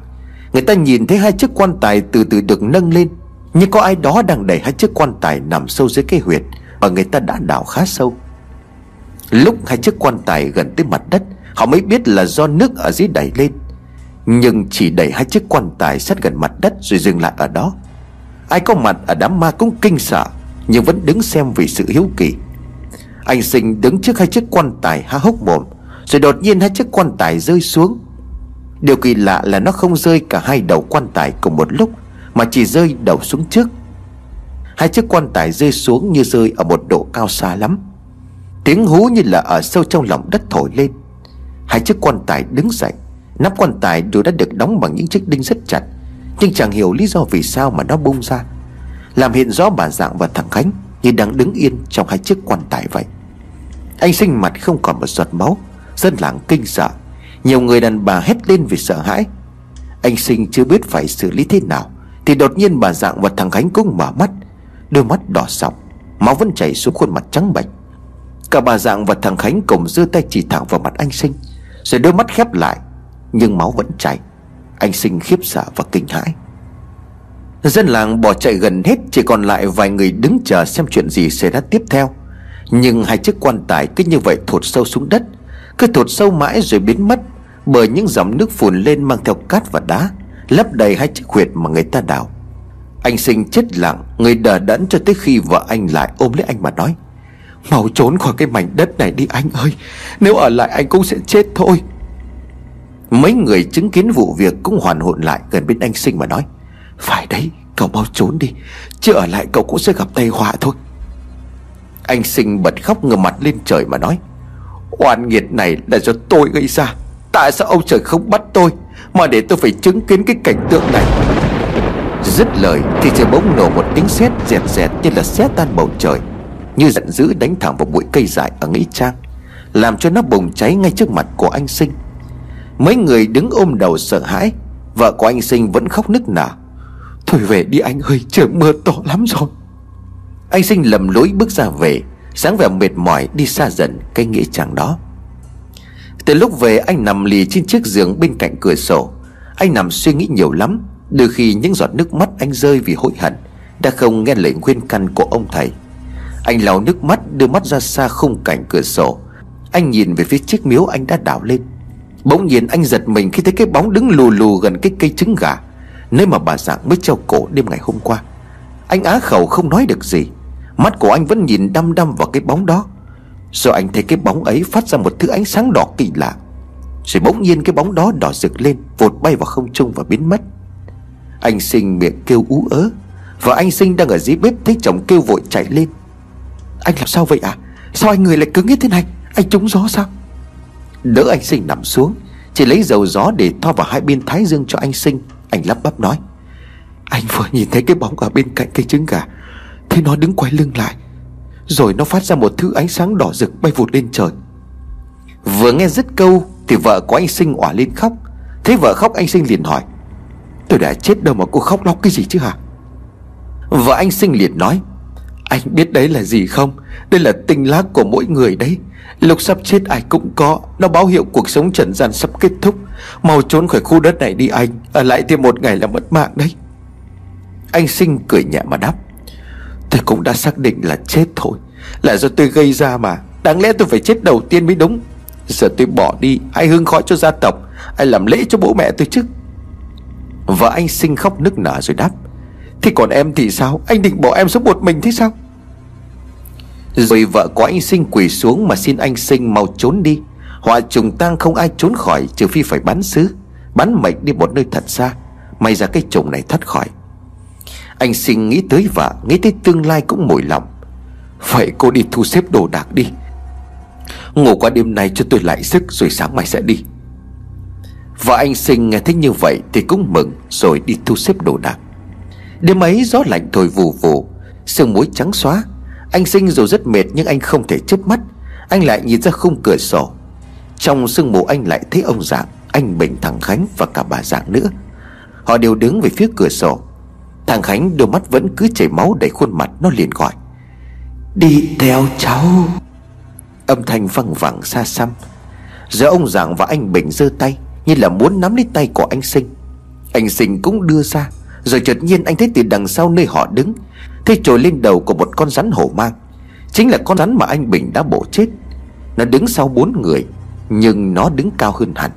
Người ta nhìn thấy hai chiếc quan tài từ từ được nâng lên, Nhưng có ai đó đang đẩy hai chiếc quan tài nằm sâu dưới cái huyệt Và người ta đã đào khá sâu. Lúc hai chiếc quan tài gần tới mặt đất, Họ mới biết là do nước ở dưới đẩy lên. Nhưng chỉ đẩy hai chiếc quan tài sát gần mặt đất rồi dừng lại ở đó. Ai có mặt ở đám ma cũng kinh sợ, Nhưng vẫn đứng xem vì sự hiếu kỳ. Anh sinh đứng trước hai chiếc quan tài há hốc mồm, Rồi đột nhiên hai chiếc quan tài rơi xuống. Điều kỳ lạ là nó không rơi cả hai đầu quan tài cùng một lúc, Mà chỉ rơi đầu xuống trước. Hai chiếc quan tài rơi xuống như rơi ở một độ cao xa lắm. Tiếng hú như là ở sâu trong lòng đất thổi lên. Hai chiếc quan tài đứng dậy, Nắp quan tài đều đã được đóng bằng những chiếc đinh rất chặt, Nhưng chẳng hiểu lý do vì sao mà nó bung ra, Làm hiện rõ bản dạng và thằng Khánh. Như đang đứng yên trong hai chiếc quan tài vậy. Anh sinh mặt không còn một giọt máu, Dân làng kinh sợ. Nhiều người đàn bà hét lên vì sợ hãi. Anh sinh chưa biết phải xử lý thế nào, Thì đột nhiên bà dạng và thằng Khánh cũng mở mắt. Đôi mắt đỏ sọc Máu vẫn chảy xuống khuôn mặt trắng bệch. Cả bà dạng và thằng Khánh cùng giơ tay chỉ thẳng vào mặt anh sinh, Rồi đôi mắt khép lại, Nhưng máu vẫn chảy. Anh sinh khiếp sợ và kinh hãi. Dân làng bỏ chạy gần hết, Chỉ còn lại vài người đứng chờ xem chuyện gì xảy ra tiếp theo. Nhưng hai chiếc quan tài cứ như vậy thụt sâu xuống đất, Cứ thụt sâu mãi rồi biến mất, Bởi những dòng nước phùn lên mang theo cát và đá, Lấp đầy hai chiếc huyệt mà người ta đào. Anh sinh chết lặng, Người đờ đẫn cho tới khi vợ anh lại ôm lấy anh mà nói, Mau trốn khỏi cái mảnh đất này đi anh ơi, Nếu ở lại anh cũng sẽ chết thôi. Mấy người chứng kiến vụ việc cũng hoàn hồn lại gần bên anh sinh mà nói phải đấy, cậu mau trốn đi. Chứ ở lại cậu cũng sẽ gặp tai họa thôi. Anh sinh bật khóc ngửa mặt lên trời mà nói, Oan nghiệt này là do tôi gây ra. Tại sao ông trời không bắt tôi Mà để tôi phải chứng kiến cái cảnh tượng này? Dứt lời thì trời bỗng nổ một tiếng sét dẹt dẹt như là xé tan bầu trời, như giận dữ đánh thẳng vào bụi cây dại ở nghĩa trang, Làm cho nó bùng cháy ngay trước mặt của anh Sinh. Mấy người đứng ôm đầu sợ hãi, Vợ của anh Sinh vẫn khóc nức nở. Thôi về đi anh ơi, trời, mưa to lắm rồi. Anh Sinh lầm lối bước ra về, Sáng vẻ mệt mỏi đi xa dần cái nghĩa chàng đó. Từ lúc về, anh nằm lì trên chiếc giường bên cạnh cửa sổ. Anh nằm suy nghĩ nhiều lắm, Đôi khi những giọt nước mắt anh rơi vì hối hận, Đã không nghe lời khuyên căn của ông thầy. Anh lau nước mắt, đưa mắt ra xa khung cảnh cửa sổ. Anh nhìn về phía chiếc miếu anh đã đào lên. Bỗng nhiên anh giật mình khi thấy cái bóng đứng lù lù gần cái cây trứng gà. Nơi mà bà dạng mới treo cổ đêm ngày hôm qua, Anh á khẩu không nói được gì. Mắt của anh vẫn nhìn đăm đăm vào cái bóng đó. Rồi anh thấy cái bóng ấy phát ra một thứ ánh sáng đỏ kỳ lạ. Rồi bỗng nhiên cái bóng đó đỏ rực lên vột bay vào không trung và biến mất. Anh sinh miệng kêu ú ớ, Và anh sinh đang ở dưới bếp thấy chồng kêu vội chạy lên. Anh làm sao vậy à Sao anh người lại cứng như thế này? Anh trúng gió sao? Đỡ anh sinh nằm xuống, Chỉ lấy dầu gió để thoa vào hai bên thái dương cho anh sinh. Anh lắp bắp nói. Anh vừa nhìn thấy cái bóng ở bên cạnh cây trứng gà. Thế nó đứng quay lưng lại. Rồi nó phát ra một thứ ánh sáng đỏ rực bay vụt lên trời. Vừa nghe dứt câu Thì vợ của anh sinh òa lên khóc. Thấy vợ khóc, anh sinh liền hỏi. Tôi đã chết đâu mà cô khóc lóc cái gì chứ hả? Vợ anh sinh liền nói anh biết đấy là gì không? Đây là tinh lá của mỗi người đấy. Lúc sắp chết ai cũng có. Nó báo hiệu cuộc sống trần gian sắp kết thúc. Mau trốn khỏi khu đất này đi anh. Ở lại thêm một ngày là mất mạng đấy. Anh sinh cười nhẹ mà đáp. Tôi cũng đã xác định là chết thôi. Là do tôi gây ra mà. Đáng lẽ tôi phải chết đầu tiên mới đúng. Giờ tôi bỏ đi. Ai hương khói cho gia tộc. Ai làm lễ cho bố mẹ tôi chứ. Vợ anh sinh khóc nức nở rồi đáp. Thì còn em thì sao? Anh định bỏ em sống một mình thế sao? Rồi vợ của anh sinh quỳ xuống mà xin anh sinh mau trốn đi. Họa trùng tang không ai trốn khỏi, Trừ phi phải bắn xứ Bắn mệnh đi một nơi thật xa. May ra cái chồng này thoát khỏi. Anh sinh nghĩ tới vợ, Nghĩ tới tương lai cũng mồi lòng. Vậy cô đi thu xếp đồ đạc đi. Ngủ qua đêm nay cho tôi lại sức, Rồi sáng mai sẽ đi. Vợ anh sinh nghe thấy như vậy Thì cũng mừng, rồi đi thu xếp đồ đạc. Đêm ấy gió lạnh thổi vù vù, Sương muối trắng xóa. Anh Sinh dù rất mệt nhưng anh không thể chớp mắt. Anh lại nhìn ra khung cửa sổ. Trong sương mù anh lại thấy ông Dạng, Anh Bình thằng Khánh và cả bà Dạng nữa. Họ đều đứng về phía cửa sổ. Thằng Khánh đôi mắt vẫn cứ chảy máu đầy khuôn mặt, Nó liền gọi. Đi theo cháu. Âm thanh văng vẳng xa xăm. Giờ ông Giảng và anh Bình giơ tay, Như là muốn nắm lấy tay của anh Sinh. Anh Sinh cũng đưa ra. Rồi chợt nhiên anh thấy từ đằng sau nơi họ đứng, Thấy trồi lên đầu của một con rắn hổ mang. Chính là con rắn mà anh Bình đã bổ chết. Nó đứng sau bốn người, Nhưng nó đứng cao hơn hẳn.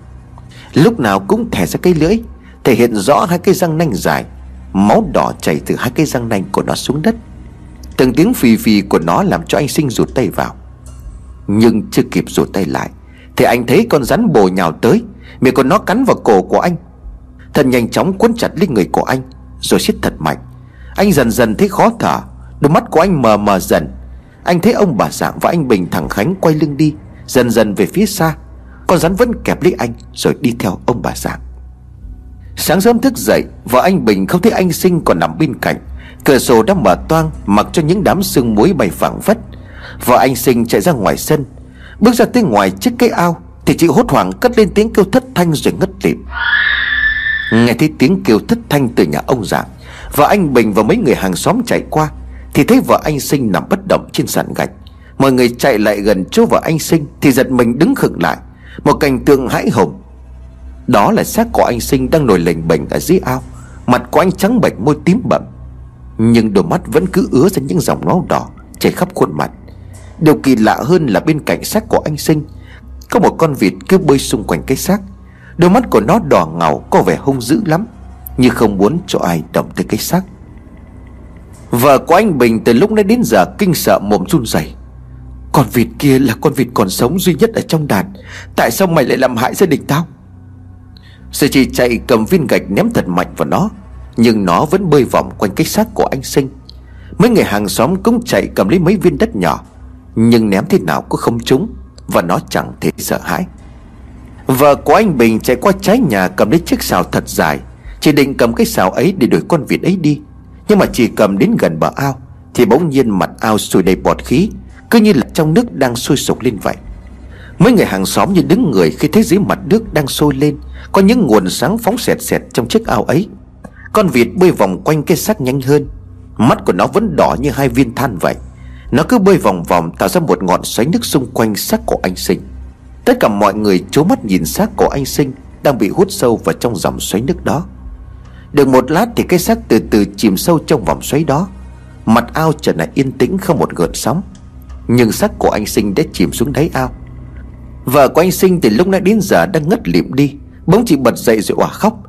Lúc nào cũng thẻ ra cây lưỡi, Thể hiện rõ hai cây răng nanh dài. Máu đỏ chảy từ hai cây răng nanh của nó xuống đất. Từng tiếng phì phì của nó làm cho anh sinh rụt tay vào. Nhưng chưa kịp rụt tay lại, Thì anh thấy con rắn bồ nhào tới, Miệng của nó cắn vào cổ của anh. Thần nhanh chóng quấn chặt lấy người của anh. Rồi siết thật mạnh. Anh dần dần thấy khó thở. Đôi mắt của anh mờ mờ dần. Anh thấy ông bà Dạng và anh Bình thẳng Khánh quay lưng đi, Dần dần về phía xa. Con rắn vẫn kẹp lấy anh Rồi đi theo ông bà Dạng. Sáng sớm thức dậy, Vợ anh Bình không thấy anh Sinh còn nằm bên cạnh. Cửa sổ đã mở toang, Mặc cho những đám sương muối bay phẳng vất Vợ anh Sinh chạy ra ngoài sân. Bước ra tới ngoài chiếc cái ao, Thì chị hốt hoảng cất lên tiếng kêu thất thanh rồi ngất lịm. Nghe thấy tiếng kêu thất thanh từ nhà ông giảng Vợ anh Bình và mấy người hàng xóm chạy qua, Thì thấy vợ anh Sinh nằm bất động trên sàn gạch. Mọi người chạy lại gần chỗ vợ anh Sinh Thì giật mình đứng khựng lại, Một cảnh tượng hãi hùng. Đó là xác của anh Sinh đang nổi lềnh bềnh ở dưới ao, Mặt của anh trắng bệch, môi tím bầm Nhưng đôi mắt vẫn cứ ứa ra những dòng máu đỏ Chảy khắp khuôn mặt. Điều kỳ lạ hơn là bên cạnh xác của anh Sinh, Có một con vịt cứ bơi xung quanh cái xác. Đôi mắt của nó đỏ ngầu, Có vẻ hung dữ lắm Như không muốn cho ai động tới cái xác. Vợ của anh Bình từ lúc nãy đến giờ Kinh sợ mồm run rẩy. Con vịt kia là con vịt còn sống duy nhất ở trong đàn, Tại sao mày lại làm hại gia đình tao? Sư chỉ chạy cầm viên gạch ném thật mạnh vào nó, Nhưng nó vẫn bơi vòng quanh cái xác của anh Sinh. Mấy người hàng xóm cũng chạy cầm lấy mấy viên đất nhỏ, Nhưng ném thế nào cũng không trúng, Và nó chẳng thể sợ hãi. Vợ của anh Bình chạy qua trái nhà cầm lấy chiếc xào thật dài. Chỉ định cầm cái xào ấy để đuổi con vịt ấy đi. Nhưng mà chỉ cầm đến gần bờ ao, Thì bỗng nhiên mặt ao sùi đầy bọt khí, Cứ như là trong nước đang sôi sục lên vậy. Mấy người hàng xóm như đứng người khi thấy dưới mặt nước đang sôi lên, Có những nguồn sáng phóng xẹt xẹt trong chiếc ao ấy. Con vịt bơi vòng quanh cái xác nhanh hơn. Mắt của nó vẫn đỏ như hai viên than vậy. Nó cứ bơi vòng vòng, tạo ra một ngọn xoáy nước xung quanh xác của anh Sinh Tất cả mọi người trố mắt nhìn xác của anh Sinh Đang bị hút sâu vào trong dòng xoáy nước đó. Được một lát thì cái xác từ từ chìm sâu trong vòng xoáy đó. Mặt ao trở lại yên tĩnh không một gợn sóng. Nhưng xác của anh Sinh đã chìm xuống đáy ao. Vợ của anh Sinh từ lúc nãy đến giờ đang ngất lịm đi, Bỗng chị bật dậy rồi òa khóc.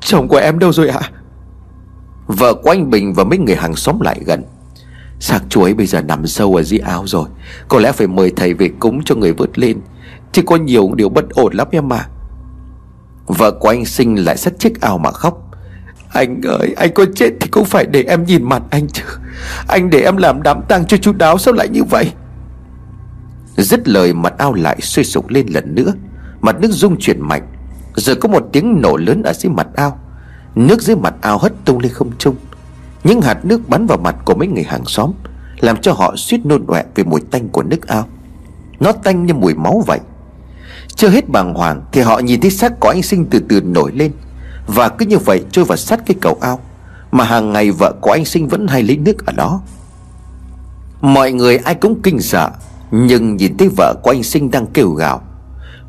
Chồng của em đâu rồi ạ? Vợ của anh Bình và mấy người hàng xóm lại gần. Sạc chuối bây giờ nằm sâu ở dưới áo rồi. Có lẽ phải mời thầy về cúng cho người vớt lên. Chứ có nhiều điều bất ổn lắm em mà Vợ của anh Sinh lại rất chiếc ảo mà khóc. Anh ơi, anh có chết thì cũng phải để em nhìn mặt anh chứ. Anh để em làm đám tang cho chú đáo sao lại như vậy? Dứt lời mặt ao lại sôi sục lên lần nữa. Mặt nước rung chuyển mạnh. Rồi có một tiếng nổ lớn ở dưới mặt ao. Nước dưới mặt ao hất tung lên không trung. Những hạt nước bắn vào mặt của mấy người hàng xóm, Làm cho họ suýt nôn ọe vì mùi tanh của nước ao. Nó tanh như mùi máu vậy. Chưa hết bàng hoàng Thì họ nhìn thấy xác của anh sinh từ từ nổi lên. Và cứ như vậy trôi vào sát cái cầu ao, Mà hàng ngày vợ của anh sinh vẫn hay lấy nước ở đó. Mọi người ai cũng kinh sợ, nhưng nhìn thấy vợ của anh Sinh đang kêu gào.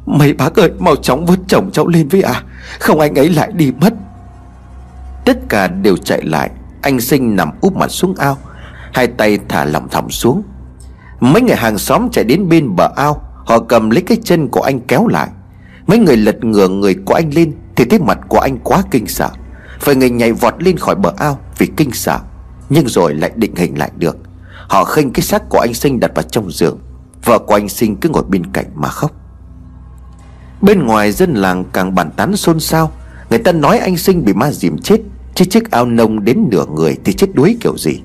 Mấy bác ơi, mau chóng vớt chồng cháu lên với à Không anh ấy lại đi mất. Tất cả đều chạy lại, Anh Sinh nằm úp mặt xuống ao, Hai tay thả lỏng thỏng xuống. Mấy người hàng xóm chạy đến bên bờ ao Họ cầm lấy cái chân của anh kéo lại. Mấy người lật ngửa người của anh lên Thì thấy mặt của anh quá kinh sợ. Phải người nhảy vọt lên khỏi bờ ao Vì kinh sợ. Nhưng rồi lại định hình lại được. Họ khênh cái xác của anh Sinh đặt vào trong giường. Vợ của anh Sinh cứ ngồi bên cạnh mà khóc. Bên ngoài dân làng càng bàn tán xôn xao. Người ta nói anh Sinh bị ma dìm chết, Chứ chiếc ao nông đến nửa người thì chết đuối kiểu gì?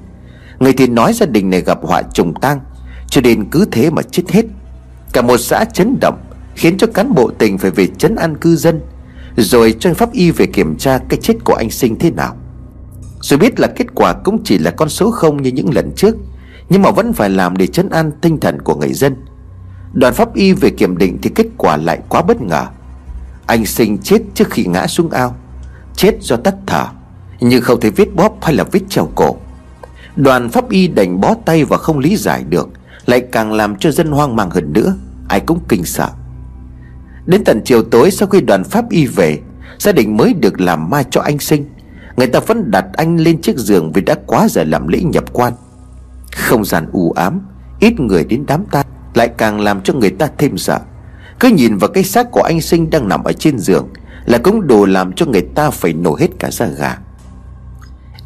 Người thì nói gia đình này gặp họa trùng tang, Cho nên cứ thế mà chết hết. Cả một xã chấn động, Khiến cho cán bộ tỉnh phải về chấn an cư dân, Rồi cho pháp y về kiểm tra cái chết của anh Sinh thế nào. Rồi biết là kết quả cũng chỉ là con số không như những lần trước, Nhưng mà vẫn phải làm để chấn an tinh thần của người dân. Đoàn pháp y về kiểm định thì kết quả lại quá bất ngờ. Anh sinh chết trước khi ngã xuống ao, Chết do tắt thở, Nhưng không thấy vết bóp hay là vết treo cổ. Đoàn pháp y đành bó tay và không lý giải được, Lại càng làm cho dân hoang mang hơn nữa. Ai cũng kinh sợ. Đến tận chiều tối sau khi đoàn pháp y về, Gia đình mới được làm mai cho anh sinh, Người ta vẫn đặt anh lên chiếc giường Vì đã quá giờ làm lễ nhập quan. Không gian u ám, Ít người đến đám ta Lại càng làm cho người ta thêm sợ. Cứ nhìn vào cái xác của anh sinh đang nằm ở trên giường, Là cũng đủ làm cho người ta phải nổ hết cả da gà.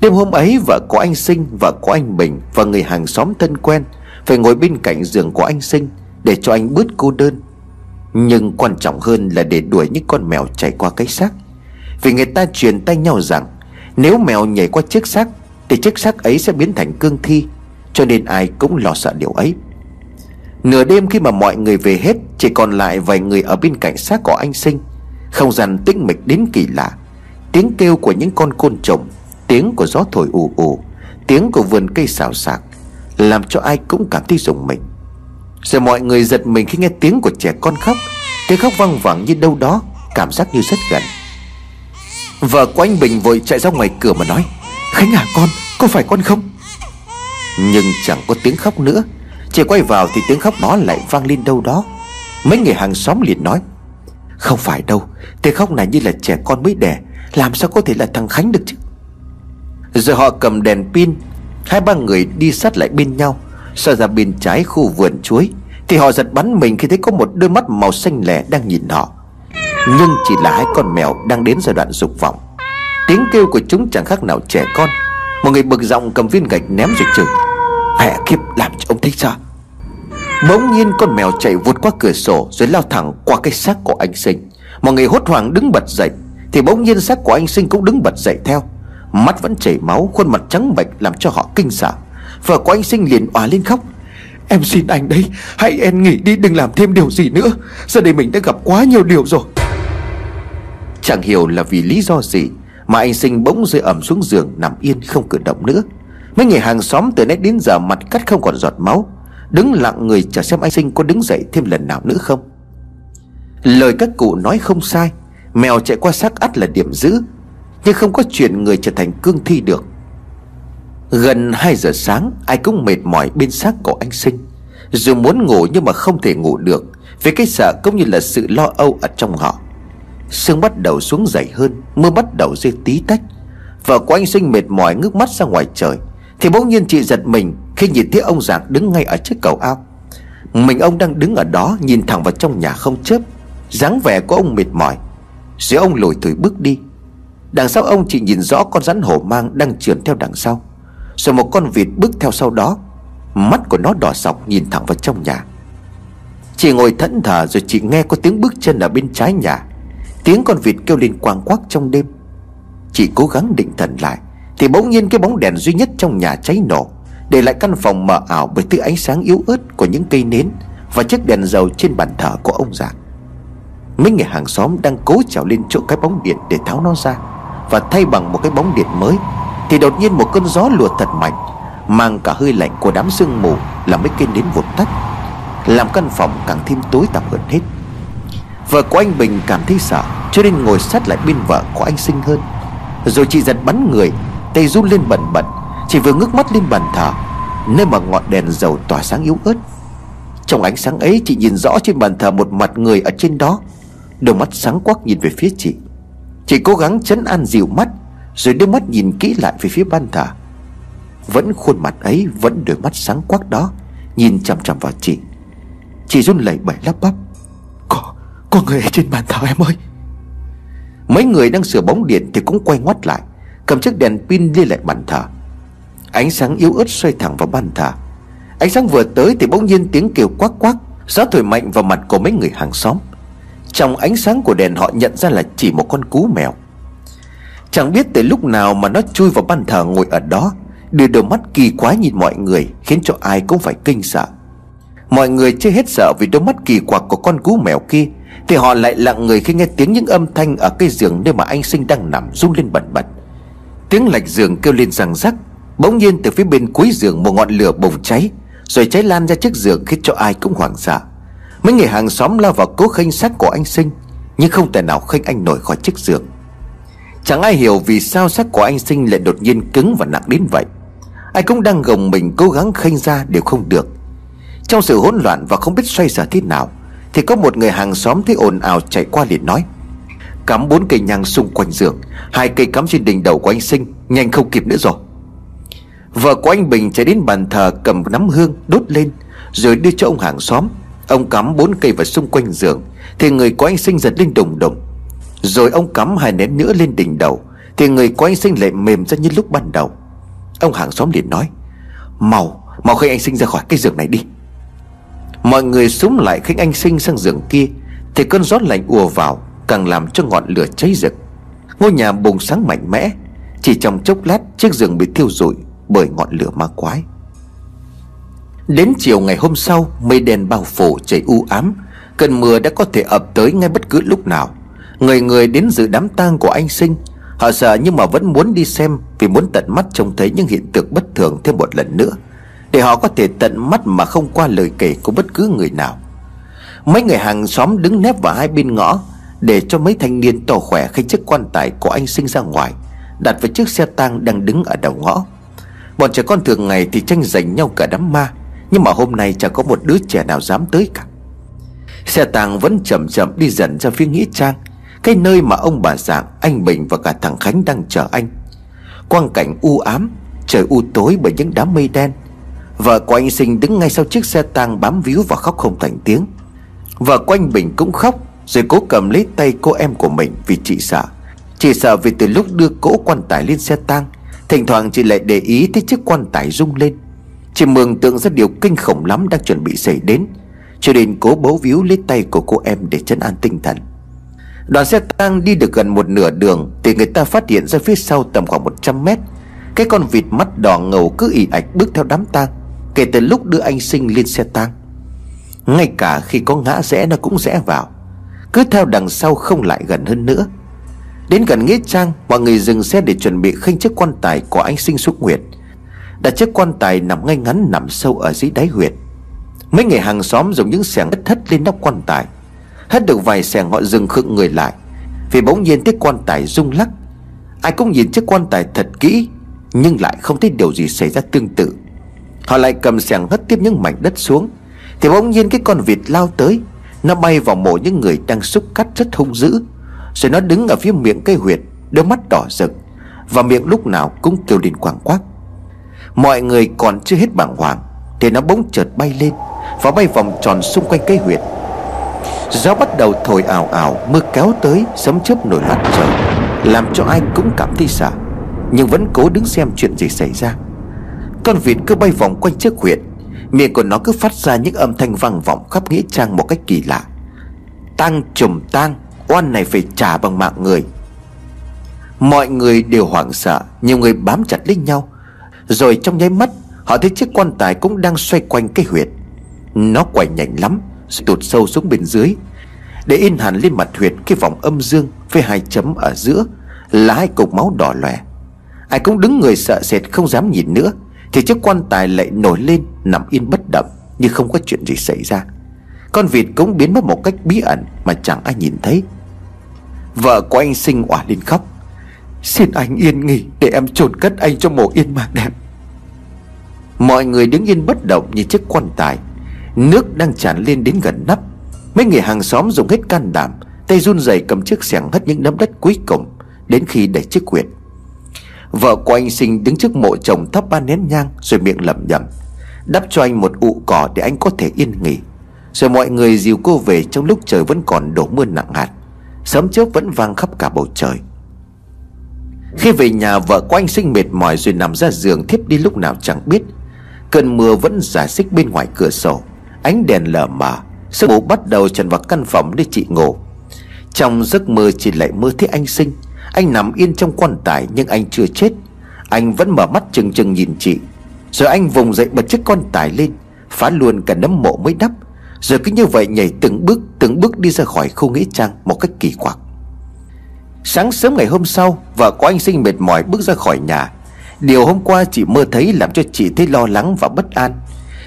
Đêm hôm ấy, vợ của anh Sinh Vợ của anh Bình Và người hàng xóm thân quen Phải ngồi bên cạnh giường của anh Sinh để cho anh bớt cô đơn. Nhưng quan trọng hơn là để đuổi những con mèo chạy qua cái xác. Vì người ta truyền tay nhau rằng, Nếu mèo nhảy qua chiếc xác, Thì chiếc xác ấy sẽ biến thành cương thi, Cho nên ai cũng lo sợ điều ấy. Nửa đêm khi mà mọi người về hết, Chỉ còn lại vài người ở bên cạnh xác của anh Sinh. Không gian tĩnh mịch đến kỳ lạ. Tiếng kêu của những con côn trùng, Tiếng của gió thổi ù ù, Tiếng của vườn cây xào xạc, Làm cho ai cũng cảm thấy rùng mình. Rồi mọi người giật mình khi nghe tiếng của trẻ con khóc. Tiếng khóc văng vẳng như đâu đó, Cảm giác như rất gần. Vợ của anh Bình vội chạy ra ngoài cửa mà nói, Khánh à con, Có phải con không? Nhưng chẳng có tiếng khóc nữa. Chỉ quay vào thì tiếng khóc đó lại vang lên đâu đó. Mấy người hàng xóm liền nói, Không phải đâu, Tiếng khóc này như là trẻ con mới đẻ, Làm sao có thể là thằng Khánh được chứ? Rồi họ cầm đèn pin, Hai ba người đi sát lại bên nhau. Xoay ra bên trái khu vườn chuối, Thì họ giật bắn mình khi thấy có một đôi mắt màu xanh lẻ đang nhìn họ. Nhưng chỉ là hai con mèo đang đến giai đoạn dục vọng. Tiếng kêu của chúng chẳng khác nào trẻ con. Một người bực giọng cầm viên gạch ném rồi chửi. Mẹ kiếp, làm cho ông thích sao? Bỗng nhiên con mèo chạy vụt qua cửa sổ Rồi lao thẳng qua cái xác của anh Sinh. Mọi người hốt hoảng đứng bật dậy, Thì bỗng nhiên xác của anh Sinh cũng đứng bật dậy theo. Mắt vẫn chảy máu, Khuôn mặt trắng bệch làm cho họ kinh sợ. Vợ của anh sinh liền òa lên khóc. Em xin anh đấy, Hãy em nghỉ đi, đừng làm thêm điều gì nữa. Giờ đây mình đã gặp quá nhiều điều rồi. Chẳng hiểu là vì lý do gì Mà anh sinh bỗng rơi ẩm xuống giường, Nằm yên không cử động nữa. Mấy người hàng xóm từ nãy đến giờ mặt cắt không còn giọt máu. Đứng lặng người chờ xem anh sinh có đứng dậy thêm lần nào nữa không. Lời các cụ nói không sai. Mèo chạy qua xác ắt là điểm giữ. Nhưng không có chuyện người trở thành cương thi được. Gần 2 giờ sáng, Ai cũng mệt mỏi bên xác của anh Sinh. Dù muốn ngủ nhưng mà không thể ngủ được, Vì cái sợ cũng như là sự lo âu ở trong họ. Sương bắt đầu xuống dày hơn, Mưa bắt đầu rơi tí tách. Vợ của anh Sinh mệt mỏi ngước mắt ra ngoài trời, Thì bỗng nhiên chị giật mình Khi nhìn thấy ông Giảng đứng ngay ở trước cầu ao. Mình ông đang đứng ở đó, Nhìn thẳng vào trong nhà không chớp. Dáng vẻ của ông mệt mỏi. Rồi ông lùi thủi bước đi. Đằng sau ông, chị nhìn rõ con rắn hổ mang đang trườn theo đằng sau. Rồi một con vịt bước theo sau đó. Mắt của nó đỏ sọc nhìn thẳng vào trong nhà. Chị ngồi thẫn thờ rồi chị nghe có tiếng bước chân ở bên trái nhà. Tiếng con vịt kêu lên quang quắc trong đêm. Chị cố gắng định thần lại, Thì bỗng nhiên cái bóng đèn duy nhất trong nhà cháy nổ, Để lại căn phòng mờ ảo bởi thứ ánh sáng yếu ớt của những cây nến Và chiếc đèn dầu trên bàn thờ của ông già. Mấy người hàng xóm đang cố trèo lên chỗ cái bóng điện để tháo nó ra và thay bằng một cái bóng điện mới. Thì đột nhiên một cơn gió lùa thật mạnh, Mang cả hơi lạnh của đám sương mù Làm mấy cây nến vụt tắt, Làm căn phòng càng thêm tối tăm hơn hết. Vợ của anh Bình cảm thấy sợ, Cho nên ngồi sát lại bên vợ của anh Sinh hơn. Rồi chị giật bắn người, Tay run lên bẩn bẩn Chỉ vừa ngước mắt lên bàn thờ, Nơi mà ngọn đèn dầu tỏa sáng yếu ớt. Trong ánh sáng ấy, chị nhìn rõ trên bàn thờ Một mặt người ở trên đó, Đôi mắt sáng quắc nhìn về phía chị. Chị cố gắng chấn an dịu mắt rồi đưa mắt nhìn kỹ lại về phía ban thờ. Vẫn khuôn mặt ấy Vẫn đôi mắt sáng quắc đó Nhìn chằm chằm vào chị. Chị run lẩy bẩy lắp bắp. Có, có người ở trên bàn thờ em ơi. Mấy người đang sửa bóng điện Thì cũng quay ngoắt lại Cầm chiếc đèn pin đi lại bàn thờ. Ánh sáng yếu ớt xoay thẳng vào bàn thờ. Ánh sáng vừa tới thì bỗng nhiên tiếng kêu quắc quắc Gió thổi mạnh vào mặt của mấy người hàng xóm. Trong ánh sáng của đèn họ nhận ra là chỉ một con cú mèo. Chẳng biết từ lúc nào mà nó chui vào bàn thờ ngồi ở đó, Đưa đôi mắt kỳ quái nhìn mọi người, Khiến cho ai cũng phải kinh sợ. Mọi người chưa hết sợ vì đôi mắt kỳ quặc của con cú mèo kia, Thì họ lại lặng người khi nghe tiếng những âm thanh ở cây giường nơi mà anh sinh đang nằm rung lên bẩn bật. Tiếng lạch giường kêu lên răng rắc, Bỗng nhiên từ phía bên cuối giường một ngọn lửa bùng cháy, Rồi cháy lan ra chiếc giường khiến cho ai cũng hoảng sợ. Mấy người hàng xóm lao vào cố khênh xác của anh Sinh, Nhưng không thể nào khênh anh nổi khỏi chiếc giường. Chẳng ai hiểu vì sao xác của anh Sinh lại đột nhiên cứng và nặng đến vậy. Ai cũng đang gồng mình cố gắng khênh ra đều không được. Trong sự hỗn loạn và không biết xoay sở thế nào, Thì có một người hàng xóm thấy ồn ào chạy qua liền nói, Cắm bốn cây nhang xung quanh giường, Hai cây cắm trên đỉnh đầu của anh Sinh, Nhanh không kịp nữa rồi. Vợ của anh Bình chạy đến bàn thờ cầm nắm hương, đốt lên, Rồi đưa cho ông hàng xóm. Ông cắm bốn cây vào xung quanh giường, Thì người của anh Sinh giật lên đùng đùng rồi ông cắm hai nén nữa lên đỉnh đầu Thì người của anh Sinh lại mềm ra như lúc ban đầu. Ông hàng xóm liền nói Mau, mau khênh anh Sinh ra khỏi cái giường này đi. Mọi người súng lại khênh anh Sinh sang giường kia Thì cơn gió lạnh ùa vào Càng làm cho ngọn lửa cháy rực. Ngôi nhà bùng sáng mạnh mẽ Chỉ trong chốc lát chiếc giường bị thiêu rụi Bởi ngọn lửa ma quái. Đến chiều ngày hôm sau Mây đen bao phủ chảy u ám Cơn mưa đã có thể ập tới ngay bất cứ lúc nào. Người người đến dự đám tang của anh Sinh. Họ sợ nhưng mà vẫn muốn đi xem Vì muốn tận mắt trông thấy những hiện tượng bất thường thêm một lần nữa. Để họ có thể tận mắt mà không qua lời kể của bất cứ người nào. Mấy người hàng xóm đứng nép vào hai bên ngõ Để cho mấy thanh niên to khỏe khi chiếc quan tài của anh sinh ra ngoài Đặt vào chiếc xe tang đang đứng ở đầu ngõ. Bọn trẻ con thường ngày thì tranh giành nhau cả đám ma, Nhưng mà hôm nay chẳng có một đứa trẻ nào dám tới cả. Xe tang vẫn chậm chậm đi dần ra phía Nghĩa Trang cái nơi mà ông bà dạng Anh Bình và cả thằng Khánh đang chờ anh. Quang cảnh u ám, Trời u tối bởi những đám mây đen. Vợ của anh Sinh đứng ngay sau chiếc xe tang bám víu và khóc không thành tiếng. Vợ của anh Bình cũng khóc, Rồi cố cầm lấy tay cô em của mình vì chị sợ. Chị sợ vì từ lúc đưa cỗ quan tài lên xe tang, Thỉnh thoảng chị lại để ý thấy chiếc quan tài rung lên. Chị mường tượng ra điều kinh khủng lắm đang chuẩn bị xảy đến. Cho nên cố bấu víu lấy tay của cô em để chân an tinh thần. Đoàn xe tang đi được gần một nửa đường Thì người ta phát hiện ra phía sau tầm khoảng 100 mét. Cái con vịt mắt đỏ ngầu cứ ỉ ạch bước theo đám tang, Kể từ lúc đưa anh sinh lên xe tang. Ngay cả khi có ngã rẽ nó cũng rẽ vào, Cứ theo đằng sau không lại gần hơn nữa. Đến gần Nghĩa Trang, Mọi người dừng xe để chuẩn bị khinh chiếc quan tài của anh sinh xuất huyệt Đặt chiếc quan tài nằm ngay ngắn nằm sâu ở dưới đáy huyệt Mấy người hàng xóm dùng những xẻng đất thất lên nóc quan tài. Hết được vài xẻ họ dừng khựng người lại. Vì bỗng nhiên chiếc quan tài rung lắc. Ai cũng nhìn chiếc quan tài thật kỹ, Nhưng lại không thấy điều gì xảy ra tương tự. Họ lại cầm xẻng hất tiếp những mảnh đất xuống. Thì bỗng nhiên cái con vịt lao tới. Nó bay vào mộ những người đang xúc cắt rất hung dữ. Rồi nó đứng ở phía miệng cây huyệt, Đôi mắt đỏ rực. Và miệng lúc nào cũng kêu lên quảng quát Mọi người còn chưa hết bàng hoàng, Thì nó bỗng chợt bay lên Và bay vòng tròn xung quanh cây huyệt. Gió bắt đầu thổi ảo ảo Mưa kéo tới, sấm chớp nổi loạn trời, Làm cho ai cũng cảm thấy sợ, Nhưng vẫn cố đứng xem chuyện gì xảy ra. Con vịt cứ bay vòng quanh chiếc huyệt, Miệng của nó cứ phát ra những âm thanh vang vọng khắp nghĩa trang một cách kỳ lạ. Tang trùm tang, Oan này phải trả bằng mạng người. Mọi người đều hoảng sợ, Nhiều người bám chặt lấy nhau. Rồi trong nháy mắt, Họ thấy chiếc quan tài cũng đang xoay quanh cái huyệt. Nó quay nhanh lắm rồi tụt sâu xuống bên dưới, Để in hẳn lên mặt huyệt cái vòng âm dương Với hai chấm ở giữa, Là hai cục máu đỏ lòe. Ai cũng đứng người sợ sệt không dám nhìn nữa, Thì chiếc quan tài lại nổi lên, Nằm yên bất động, Như không có chuyện gì xảy ra. Con vịt cũng biến mất một cách bí ẩn Mà chẳng ai nhìn thấy. Vợ của anh sinh òa lên khóc. Xin anh yên nghỉ, Để em chôn cất anh trong mộ yên mạc đẹp. Mọi người đứng yên bất động như chiếc quan tài. Nước đang tràn lên đến gần nắp. Mấy người hàng xóm dùng hết can đảm, Tay run rẩy cầm chiếc xẻng hất những nấm đất cuối cùng, Đến khi đẩy chiếc quyệt. Vợ của anh sinh đứng trước mộ chồng thắp ba nén nhang, Rồi miệng lẩm nhẩm, Đắp cho anh một ụ cỏ để anh có thể yên nghỉ. Rồi mọi người dìu cô về trong lúc trời vẫn còn đổ mưa nặng hạt. Sớm chớp vẫn vang khắp cả bầu trời. Khi về nhà, vợ của anh sinh mệt mỏi rồi nằm ra giường, thiếp đi lúc nào chẳng biết. Cơn mưa vẫn giả xích bên ngoài cửa sổ. Ánh đèn lờ mờ Sức bố bắt đầu trần vào căn phòng để chị ngủ. Trong giấc mơ chị lại mơ thấy anh sinh. Anh nằm yên trong quan tài nhưng anh chưa chết. Anh vẫn mở mắt chừng chừng nhìn chị. Rồi anh vùng dậy bật chiếc quan tài lên, Phá luôn cả nấm mộ mới đắp. Rồi cứ như vậy nhảy từng bước Từng bước đi ra khỏi khu nghĩa trang Một cách kỳ quặc. Sáng sớm ngày hôm sau, Vợ của anh Sinh mệt mỏi bước ra khỏi nhà. Điều hôm qua chị mơ thấy làm cho chị thấy lo lắng và bất an.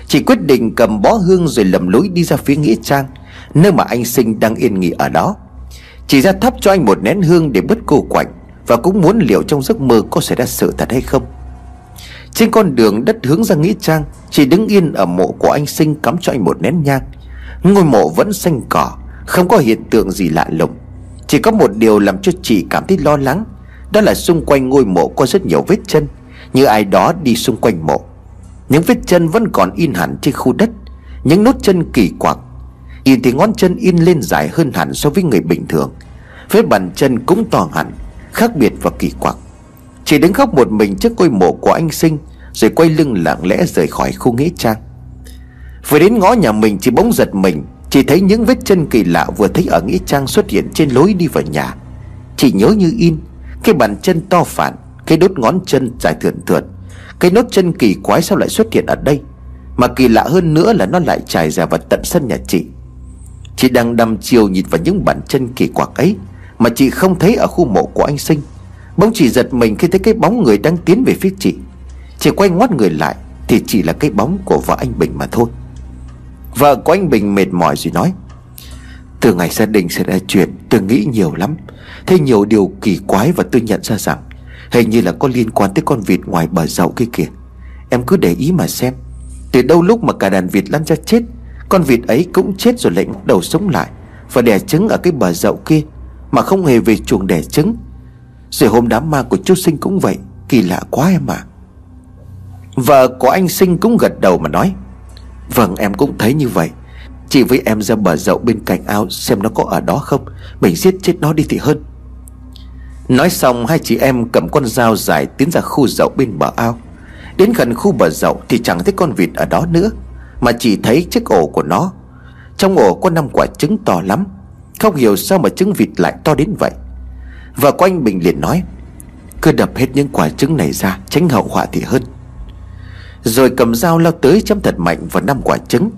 Chị quyết định cầm bó hương rồi lầm lối đi ra phía Nghĩa Trang, Nơi mà anh Sinh đang yên nghỉ ở đó. Chị ra thắp cho anh một nén hương để bớt cô quạnh Và cũng muốn liệu trong giấc mơ có xảy ra sự thật hay không. Trên con đường đất hướng ra Nghĩa Trang Chị đứng yên ở mộ của anh Sinh cắm cho anh một nén nhang. Ngôi mộ vẫn xanh cỏ, Không có hiện tượng gì lạ lùng. Chỉ có một điều làm cho chị cảm thấy lo lắng, Đó là xung quanh ngôi mộ có rất nhiều vết chân, Như ai đó đi xung quanh mộ. Những vết chân vẫn còn in hẳn trên khu đất. Những nốt chân kỳ quặc. Nhìn thì ngón chân in lên dài hơn hẳn so với người bình thường. Vết bàn chân cũng to hẳn, Khác biệt và kỳ quặc. Chỉ đứng khóc một mình trước ngôi mộ của anh Sinh, Rồi quay lưng lặng lẽ rời khỏi khu nghĩa trang. Vừa đến ngõ nhà mình chỉ bỗng giật mình, Chỉ thấy những vết chân kỳ lạ vừa thấy ở nghĩa trang xuất hiện trên lối đi vào nhà. Chỉ nhớ như in, Cái bàn chân to phản, Cái đốt ngón chân dài thượn thượt. Cái nốt chân kỳ quái sao lại xuất hiện ở đây? Mà kỳ lạ hơn nữa là nó lại trải ra vào tận sân nhà chị. Chị đang đăm chiều nhìn vào những bàn chân kỳ quặc ấy, Mà chị không thấy ở khu mộ của anh Sinh. Bỗng chị giật mình khi thấy cái bóng người đang tiến về phía chị. Chị quay ngoắt người lại, Thì chỉ là cái bóng của vợ anh Bình mà thôi. Vợ của anh Bình mệt mỏi rồi nói, Từ ngày gia đình xảy ra chuyện, Tôi nghĩ nhiều lắm. Thấy nhiều điều kỳ quái và tôi nhận ra rằng Hình như là có liên quan tới con vịt ngoài bờ dậu kia kìa. Em cứ để ý mà xem. Từ đâu lúc mà cả đàn vịt lăn ra chết, Con vịt ấy cũng chết rồi lại đầu sống lại Và đẻ trứng ở cái bờ dậu kia Mà không hề về chuồng đẻ trứng. Rồi hôm đám ma của chú Sinh cũng vậy, Kỳ lạ quá em ạ. À. Vợ của anh Sinh cũng gật đầu mà nói Vâng em cũng thấy như vậy. Chị với em ra bờ dậu bên cạnh ao Xem nó có ở đó không? Mình giết chết nó đi thì hơn. Nói xong, hai chị em cầm con dao dài Tiến ra khu dậu bên bờ ao. Đến gần khu bờ dậu thì chẳng thấy con vịt ở đó nữa, Mà chỉ thấy chiếc ổ của nó. Trong ổ có năm quả trứng to lắm, Không hiểu sao mà trứng vịt lại to đến vậy. Và của anh Bình liền nói, Cứ đập hết những quả trứng này ra, Tránh hậu họa thì hơn. Rồi cầm dao lao tới chém thật mạnh vào năm quả trứng.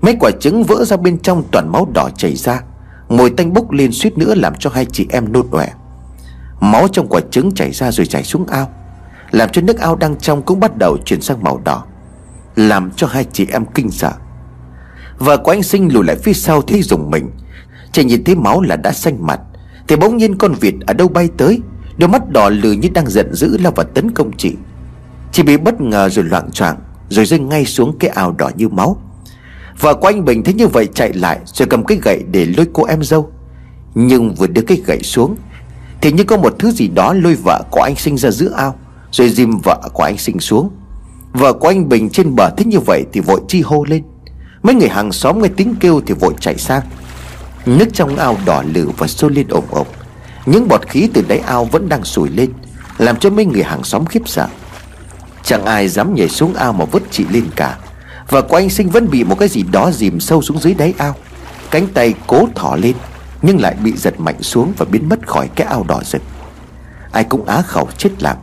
Mấy quả trứng vỡ ra bên trong toàn máu đỏ chảy ra, Mùi tanh bốc lên suýt nữa làm cho hai chị em nôn ọe. Máu trong quả trứng chảy ra rồi chảy xuống ao, Làm cho nước ao đang trong cũng bắt đầu chuyển sang màu đỏ, Làm cho hai chị em kinh sợ. Vợ của anh sinh lùi lại phía sau thấy dùng mình, Chỉ nhìn thấy máu là đã xanh mặt, Thì bỗng nhiên con vịt ở đâu bay tới, Đôi mắt đỏ lừ như đang giận dữ lao vào tấn công chị. Chị bị bất ngờ rồi loạn choạng, Rồi rơi ngay xuống cái ao đỏ như máu. Vợ của anh Bình thấy như vậy chạy lại, Rồi cầm cái gậy để lôi cô em dâu, Nhưng vừa đưa cái gậy xuống thì như có một thứ gì đó lôi vợ của anh sinh ra giữa ao, Rồi dìm vợ của anh sinh xuống. Vợ của anh Bình trên bờ thích như vậy Thì vội chi hô lên. Mấy người hàng xóm nghe tiếng kêu thì vội chạy sang. Nước trong ao đỏ lử và sôi lên ồm ồm. Những bọt khí từ đáy ao vẫn đang sủi lên, Làm cho mấy người hàng xóm khiếp sợ. Chẳng ai dám nhảy xuống ao mà vứt chị lên cả. Và của anh sinh vẫn bị một cái gì đó dìm sâu xuống dưới đáy ao. Cánh tay cố thỏ lên. Nhưng lại bị giật mạnh xuống và biến mất khỏi cái ao đỏ rực. Ai cũng á khẩu chết lặng,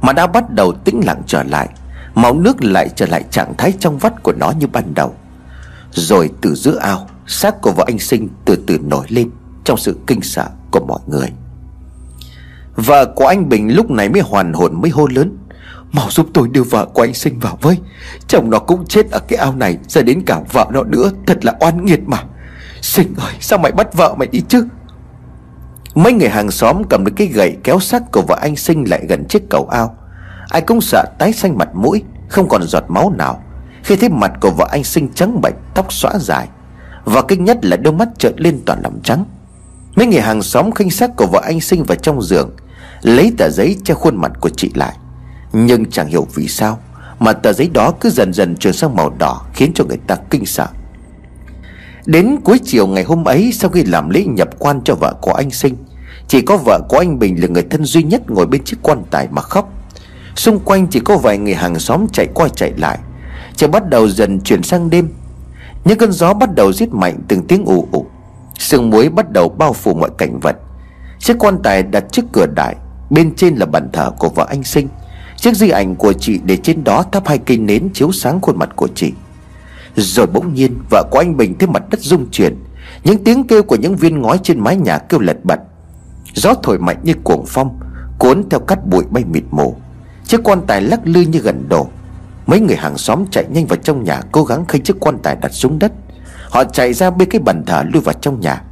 Mà đã bắt đầu tĩnh lặng trở lại. Máu nước lại trở lại trạng thái trong vắt của nó như ban đầu. Rồi từ giữa ao, Xác của vợ anh sinh từ từ nổi lên Trong sự kinh sợ của mọi người. Vợ của anh Bình lúc này mới hoàn hồn, mới hô lớn, Mau giúp tôi đưa vợ của anh sinh vào với, Chồng nó cũng chết ở cái ao này, Giờ đến cả vợ nó nữa, Thật là oan nghiệt mà. Sinh ơi sao mày bắt vợ mày đi chứ? Mấy người hàng xóm cầm được cái gậy kéo xác của vợ anh sinh lại gần chiếc cầu ao. Ai cũng sợ tái xanh mặt mũi, Không còn giọt máu nào. Khi thấy mặt của vợ anh sinh trắng bệch, Tóc xõa dài Và kinh nhất là đôi mắt trợn lên toàn lòng trắng. Mấy người hàng xóm khinh xác của vợ anh sinh vào trong giường, Lấy tờ giấy che khuôn mặt của chị lại. Nhưng chẳng hiểu vì sao, Mà tờ giấy đó cứ dần dần chuyển sang màu đỏ, Khiến cho người ta kinh sợ. Đến cuối chiều ngày hôm ấy, Sau khi làm lễ nhập quan cho vợ của anh sinh, Chỉ có vợ của anh Bình là người thân duy nhất Ngồi bên chiếc quan tài mà khóc. Xung quanh chỉ có vài người hàng xóm chạy qua chạy lại. Trời bắt đầu dần chuyển sang đêm. Những cơn gió bắt đầu giết mạnh từng tiếng ù ù. Sương muối bắt đầu bao phủ mọi cảnh vật. Chiếc quan tài đặt trước cửa đại, Bên trên là bàn thờ của vợ anh sinh. Chiếc di ảnh của chị để trên đó thắp hai cây nến chiếu sáng khuôn mặt của chị. Rồi bỗng nhiên vợ của anh Bình thấy mặt đất rung chuyển. Những tiếng kêu của những viên ngói trên mái nhà kêu lật bật. Gió thổi mạnh như cuồng phong, Cuốn theo cát bụi bay mịt mù. Chiếc quan tài lắc lư như gần đổ. Mấy người hàng xóm chạy nhanh vào trong nhà, Cố gắng khơi chiếc quan tài đặt xuống đất. Họ chạy ra bên cái bàn thờ lui vào trong nhà.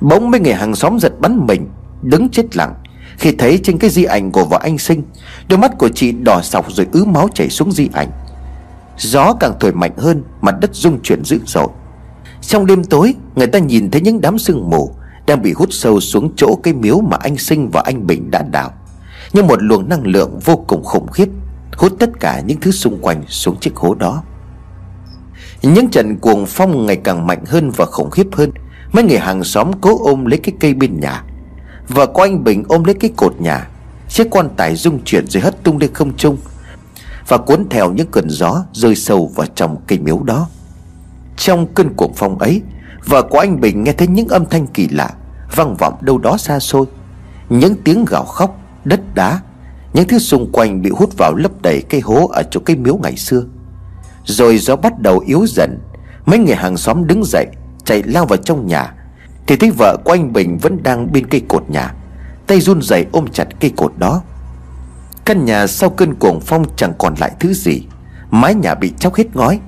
Bỗng mấy người hàng xóm giật bắn mình, Đứng chết lặng. Khi thấy trên cái di ảnh của vợ anh sinh, Đôi mắt của chị đỏ sọc rồi ứ máu chảy xuống di ảnh. Gió càng thổi mạnh hơn, Mặt đất rung chuyển dữ dội. Trong đêm tối, Người ta nhìn thấy những đám sương mù Đang bị hút sâu xuống chỗ cây miếu Mà anh Sinh và anh Bình đã đào. Như một luồng năng lượng vô cùng khủng khiếp Hút tất cả những thứ xung quanh xuống chiếc hố đó. Những trận cuồng phong ngày càng mạnh hơn và khủng khiếp hơn, Mấy người hàng xóm cố ôm lấy cái cây bên nhà. Vợ của anh Bình ôm lấy cái cột nhà, Chiếc quan tài rung chuyển rồi hất tung lên không trung và cuốn theo những cơn gió rơi sâu vào trong cây miếu đó. Trong cơn cuồng phong ấy, Vợ của anh Bình nghe thấy những âm thanh kỳ lạ, Vang vọng đâu đó xa xôi. Những tiếng gào khóc, Đất đá, Những thứ xung quanh bị hút vào lấp đầy cây hố Ở chỗ cây miếu ngày xưa. Rồi gió bắt đầu yếu dần, Mấy người hàng xóm đứng dậy, Chạy lao vào trong nhà, Thì thấy vợ của anh Bình vẫn đang bên cây cột nhà, Tay run rẩy ôm chặt cây cột đó. Căn nhà sau cơn cuồng phong chẳng còn lại thứ gì. Mái nhà bị chóc hết ngói.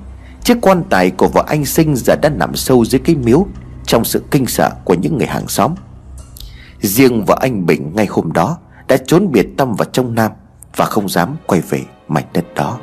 Chiếc quan tài của vợ anh sinh giờ đã nằm sâu dưới cái miếu Trong sự kinh sợ của những người hàng xóm. Riêng vợ anh Bình ngay hôm đó Đã trốn biệt tâm vào trong Nam Và không dám quay về mảnh đất đó.